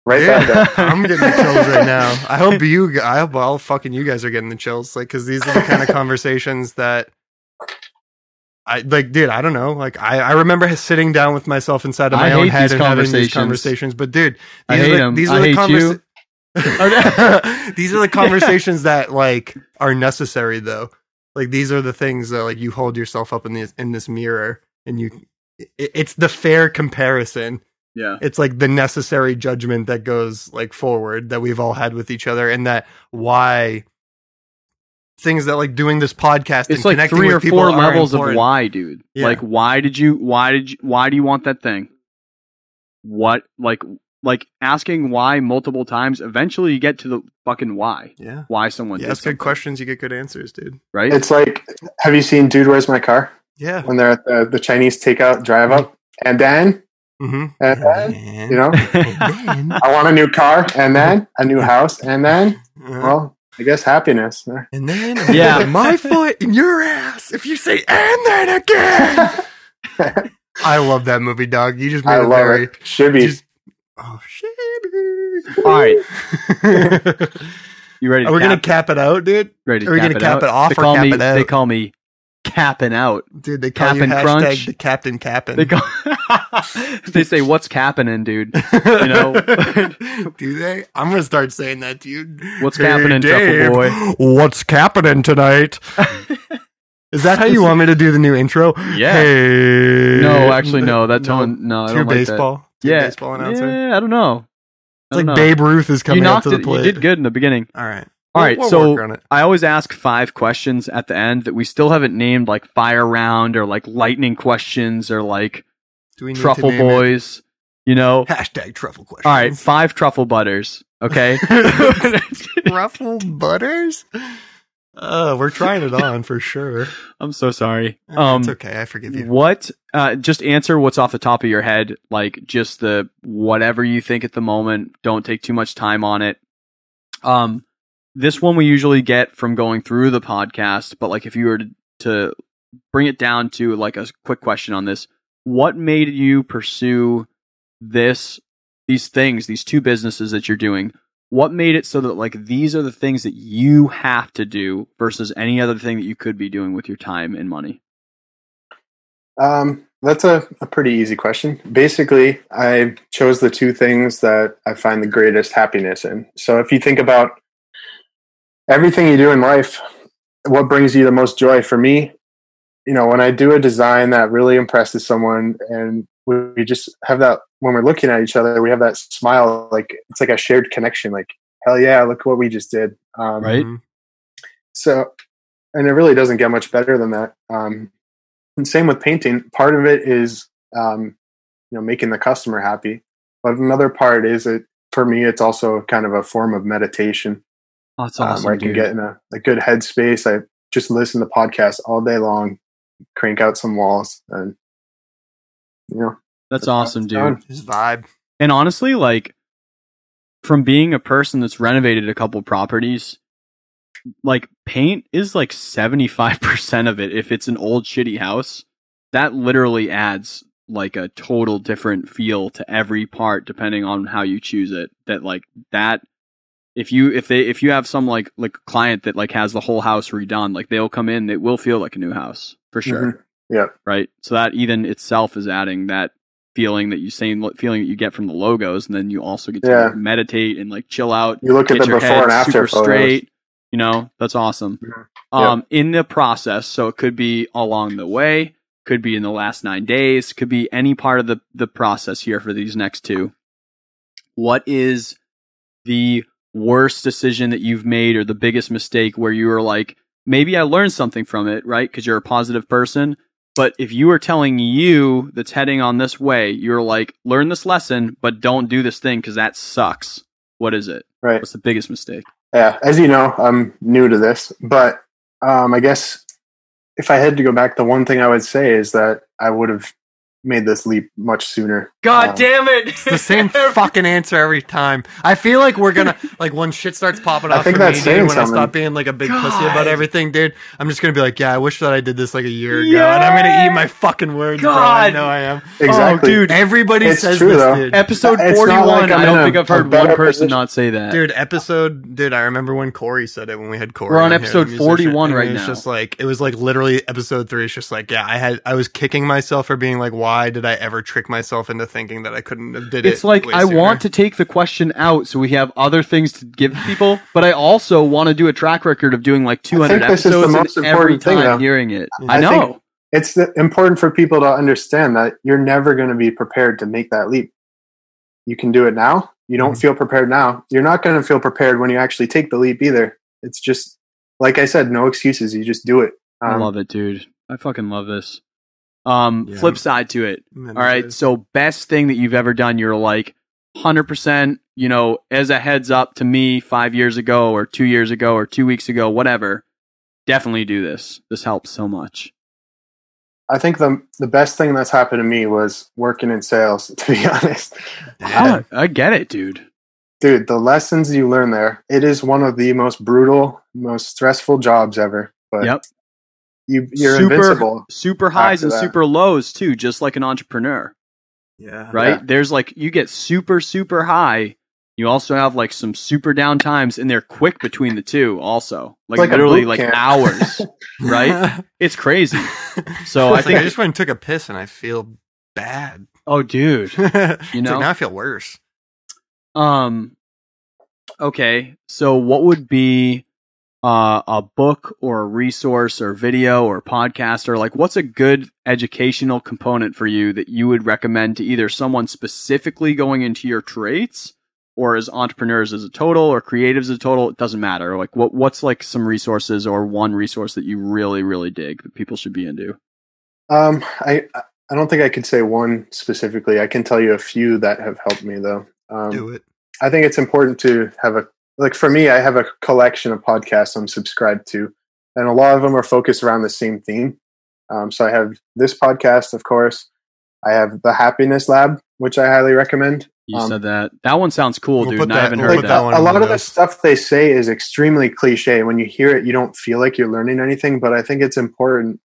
Right Yeah. I'm getting the chills right now. I hope you, I hope all fucking you guys are getting the chills, like, because these are the kind of conversations that I like, dude. I don't know. Like, I, I remember sitting down with myself inside of I my own head and having these conversations. conversations. But, dude, I these hate are the, 'em. these I are the hate conversa- you. these are the conversations that like are necessary, though. Like, these are the things that like you hold yourself up in this in this mirror, and you. it- It's the fair comparison yeah, it's like the necessary judgment that goes like forward that we've all had with each other and that why things that like doing this podcast it's and like connecting three with or four levels of why, dude. Yeah. Like, why did you? Why did you? Why do you want that thing? What? Like, like asking why multiple times. Eventually, you get to the fucking why. yeah Why someone you ask good questions you get good answers dude right? It's like, have you seen Dude, Where's My Car? yeah When they're at the, the Chinese takeout drive up. And then, mm-hmm. and then, you know, then, I want a new car, and then a new house, and then, uh, well, I guess happiness. and then Yeah. yeah my foot in your ass if you say and then again i love that movie dog you just made I a love very it. Should be. just, oh shit All right. You ready? To we gonna cap, cap it out dude ready to are we cap gonna it cap out? it off They or call cap me. it out? They call me capping out. Dude, they call Cap you hashtag crunch. the Captain Cappin. They call. they say, "What's capping, dude?" you know? Do they? I'm gonna start saying that dude. What's happening, Dave, Truffle Boy? What's capping tonight? Is that how you want me to do the new intro? Yeah. Hey. No, actually, no. That tone. No, I Two don't like that. Baseball. Two Yeah, baseball announcer. Yeah, I don't know. I It's don't like know. Babe Ruth is coming up to the it. plate. You did good in the beginning. All right. All right, We'll- we'll so work on it. I always ask five questions at the end that we still haven't named, like fire round or like lightning questions or like Do we need to truffle name it? boys. You know. Hashtag truffle questions. All right, five truffle butters. Okay. truffle butters. Uh, we're trying it on for sure. I'm so sorry. Um, Um, it's okay. I forgive you. What? Uh, just answer what's off the top of your head, like just the whatever you think at the moment. Don't take too much time on it. Um, this one we usually get from going through the podcast, but like if you were to, to bring it down to like a quick question on this, what made you pursue this, these things, these two businesses that you're doing? What made it so that like these are the things that you have to do versus any other thing that you could be doing with your time and money? Um, that's a, a pretty easy question. Basically, I chose the two things that I find the greatest happiness in. So if you think about everything you do in life, what brings you the most joy for me, you know, when I do a design that really impresses someone and we, we just have that when we're looking at each other, we have that smile, like it's like a shared connection, like, hell yeah, look what we just did. Um, Right. Mhm. so, and it really doesn't get much better than that. Um, and same with painting. Part of it is, um, you know, making the customer happy, but another part is it for me. It's also kind of a form of meditation Oh, that's um, awesome, where I can dude. get in a, a good headspace. I just listen to podcasts all day long, crank out some walls, and you know, That's awesome, dude. His vibe. And honestly, like from being a person that's renovated a couple properties, like paint is like 75% of it if it's an old shitty house. That literally adds like a total different feel to every part depending on how you choose it. That like that if you if they if you have some like like client that like has the whole house redone, like they'll come in, it will feel like a new house for sure Mhm. Yeah, right? So that even itself is adding that feeling that you same feeling that you get from the logos, and then you also get to Yeah. like, meditate and like chill out. you look at the your before and after super photos. straight. You know, that's awesome. Mhm. Um, in the process, so it could be along the way, could be in the last nine days, could be any part of the the process here for these next two. What is the worst decision that you've made or the biggest mistake where you were like, maybe I learned something from it, right? Because you're a positive person. But if you are telling you that's heading on this way, you're like, learn this lesson, but don't do this thing because that sucks. What is it? Right. What's the biggest mistake? Yeah, as you know, I'm new to this, but um, I guess if I had to go back, the one thing I would say is that I would have made this leap much sooner. God Um, damn it! It's the same fucking answer every time. I feel like we're gonna like when shit starts popping off I off think for me, that's dude. saying When I stop being like a big pussy about everything, dude, I'm just gonna be like, yeah, I wish that I did this like a year ago, Yeah. and I'm gonna eat my fucking words, bro. I know I am. Exactly. Oh, dude. Everybody It's says true, this, though. dude. Episode It's 41. like I'm don't in think I've heard one person position. not say that. Dude, episode, dude, I remember when Corey said it when we had Corey. We're on here, episode the musician, 41 right it was now. Just like it was like literally episode three. It's just like, yeah, I had, I was kicking myself for being like, why did I ever trick myself into thinking that I couldn't have did it? It's like way I sooner? want to take the question out so we have other things to give people, but I also want to do a track record of doing like 200 think this is the episodes most and every important thing, time though. hearing it. I I know. think- It's the, important for people to understand that you're never going to be prepared to make that leap. You can do it now. You don't Mhm. feel prepared now. You're not going to feel prepared when you actually take the leap either. It's just, like I said, no excuses. You just do it. I Um, love it, dude. I fucking love this. Um, Yeah. flip side to it. All right. it's- So best thing that you've ever done, you're like 100%, you know, as a heads up to me 5 years ago or 2 years ago or 2 weeks ago, whatever. Definitely do this. This helps so much. I think the the best thing that's happened to me was working in sales. To be honest, Damn. I, I get it, dude. dude, the lessons you learn there. It is one of the most brutal, most stressful jobs ever. But Yep. You you're super invincible. super highs and that. super lows too, just like an entrepreneur. yeah, right? Yeah. There's like you get super super high. You also have like some super down times, and they're quick between the two. Also, like, like literally like camp. hours. right? It's crazy. So I It's like think- I just went and took a piss and I feel bad. Oh, dude. you know? now I feel worse. Um. Okay, so what would be uh, a book or a resource or video or podcast or like what's a good educational component for you that you would recommend to either someone specifically going into your traits or as entrepreneurs as a total or creatives as a total it doesn't matter like what what's like some resources or one resource that you really really dig that people should be into Um, I I don't think I could say one specifically. I can tell you a few that have helped me though. Um, Do it. I think it's important to have a like for me. I have a collection of podcasts I'm subscribed to. and a lot of them are focused around the same theme. Um, so I have this podcast, of course. I have the Happiness Lab, which I highly recommend. You Um, said that. That one sounds cool, We'll dude. put and I haven't we'll heard put that. that one a lot of the stuff they say is extremely cliche. When you hear it, you don't feel like you're learning anything. But I think it's important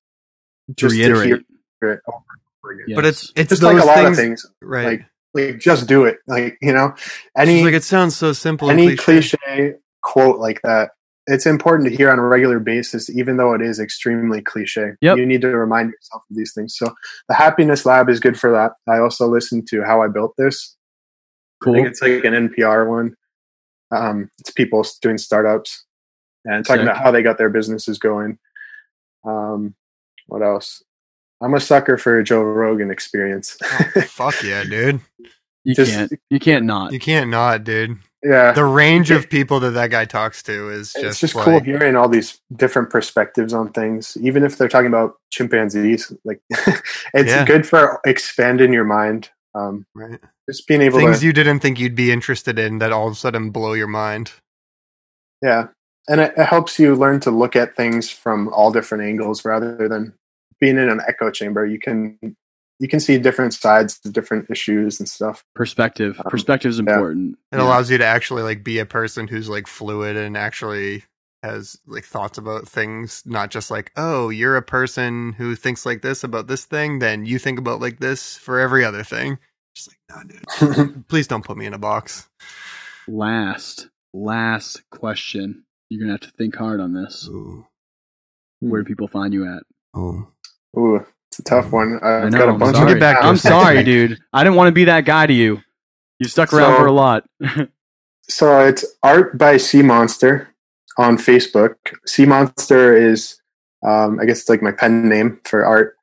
To just to reiterate. hear it over and over again. Yes. But it's it's Just those like a lot things, of things, right? like like just do it. Like you know, any It's like it sounds so simple. any cliche. cliche quote like that. It's important to hear on a regular basis, even though it is extremely cliche. Yep. You need to remind yourself of these things. So the Happiness Lab is good for that. I also listen to How I Built This. I cool. think it's like an NPR one. Um, it's people doing startups and talking Sick. about how they got their businesses going. Um, what else? I'm a sucker for a Joe Rogan experience. Oh, fuck yeah, dude! You just- can't. You can't not. You can't not, dude. yeah, The range of people that that guy talks to is just it's just like, cool hearing all these different perspectives on things, even if they're talking about chimpanzees. Like, it's Yeah. good for expanding your mind. Um, right? just being able Things to, you didn't think you'd be interested in that all of a sudden blow your mind. yeah, and it, it helps you learn to look at things from all different angles rather than being in an echo chamber. You can you can see different sides to different issues and stuff. Perspective. Um, Perspective is yeah. important. It Yeah. allows you to actually like be a person who's like fluid and actually has like thoughts about things, not just like, oh, you're a person who thinks like this about this thing, then you think about like this for every other thing. Just like, no, dude, please don't put me in a box. Last, last question. You're gonna have to think hard on this. Ooh, Where do people find you at? oh, Ooh, it's a tough one. I've I know. got a I'm bunch sorry. Get back I'm sorry, dude. I didn't want to be that guy to you. You stuck around So- for a lot. So it's art by Sea Monster on Facebook. Sea Monster is, um, I guess it's like my pen name for art.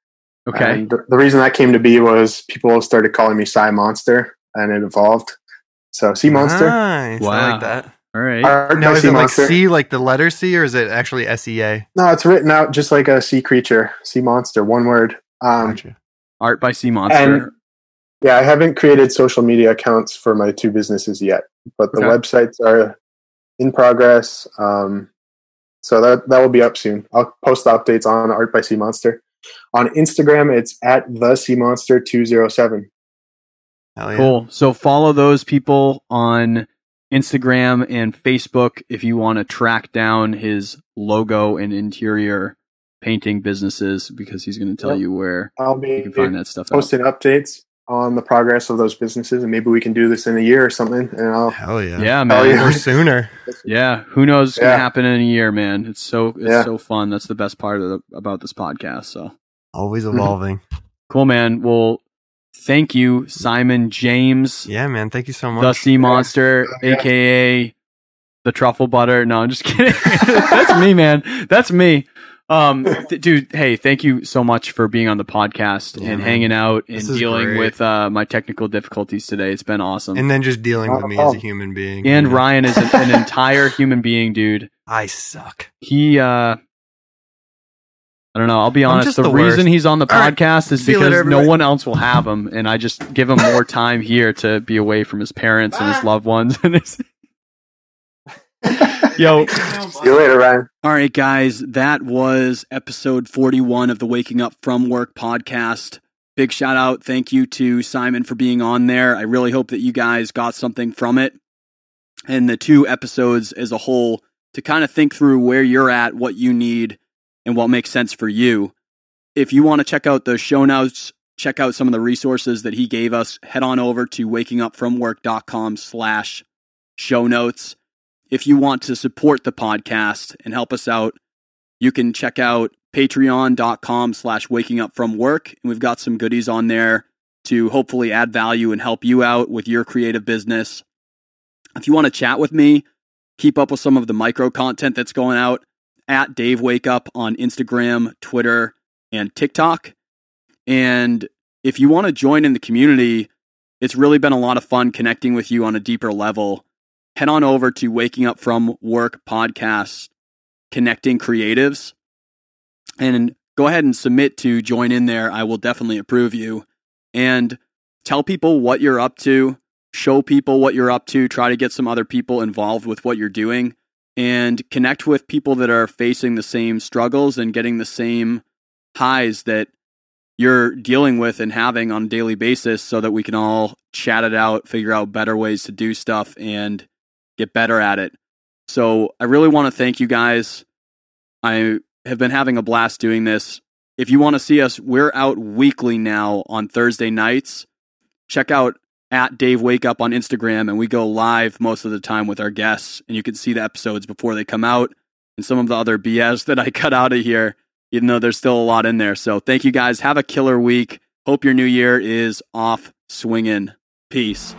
okay. And the, the reason that came to be was people started calling me Psy Monster, and it evolved. So Sea Monster. Nice. I like that. All right. Art Now by is Sea it like Monster. C, like the letter C, or is it actually S E A? No, it's written out just like a sea creature, sea monster, one word. Um, Gotcha. Art by Sea Monster. Yeah, I haven't created social media accounts for my two businesses yet, but the Okay. websites are in progress. Um, so that that will be up soon. I'll post the updates on Art by Sea Monster. On Instagram, it's at the Sea Monster two zero seven. Hell yeah. Cool. So follow those people on Instagram and Facebook if you want to track down his logo and interior painting businesses because he's going to tell Yep. you where I'll be you can find that stuff out. posting updates on the progress of those businesses, and maybe we can do this in a year or something. And I'll Hell yeah. Yeah, man. yeah. Or sooner. Yeah, who knows what's gonna happen in a year, man? It's so it's Yeah. so fun. That's the best part of the, about this podcast. So Always Mm-hmm. evolving. cool, man. Well, thank you, Simon James, Yeah, man. Thank you so much. the Sea Monster, Yeah. aka the Truffle Butter. No, I'm just kidding. That's me, man. That's me. Um, th- dude, hey, thank you so much for being on the podcast Yeah, and man. hanging out and dealing great. with uh, my technical difficulties today. It's been awesome. and then just dealing with me as a human being. and you know? Ryan is an, an entire human being, dude. I suck. he uh I don't know. I'll be honest. The, the reason worst. he's on the All right. podcast is See because later, no one else will have him, and I just give him more time here to be away from his parents and his ah. loved ones. And his... Yo, See you later, Ryan. all right, guys, that was episode 41 of the Waking Up From Work podcast. Big shout out. Thank you to Simon for being on there. I really hope that you guys got something from it and the two episodes as a whole to kind of think through where you're at, what you need, and what makes sense for you. If you want to check out the show notes, check out some of the resources that he gave us, head on over to wakingupfromwork.com slash show notes if you want to support the podcast and help us out, you can check out patreon.com slash waking up from work. And we've got some goodies on there to hopefully add value and help you out with your creative business. If you want to chat with me, keep up with some of the micro content that's going out at Dave Wake Up on Instagram, Twitter, and TikTok. And if you want to join in the community, it's really been a lot of fun connecting with you on a deeper level head on over to Waking Up From Work podcast, Connecting Creatives, and go ahead and submit to join in there. I will definitely approve you. And tell people what you're up to, show people what you're up to, try to get some other people involved with what you're doing. And connect with people that are facing the same struggles and getting the same highs that you're dealing with and having on a daily basis so that we can all chat it out, figure out better ways to do stuff and get better at it. So I really want to thank you guys. I have been having a blast doing this. If you want to see us, we're out weekly now on Thursday nights. Check out at Dave Wake Up on Instagram, and we go live most of the time with our guests, and you can see the episodes before they come out and some of the other BS that I cut out of here, even though there's still a lot in there. So thank you guys. Have a killer week. Hope your new year is off swinging. Peace.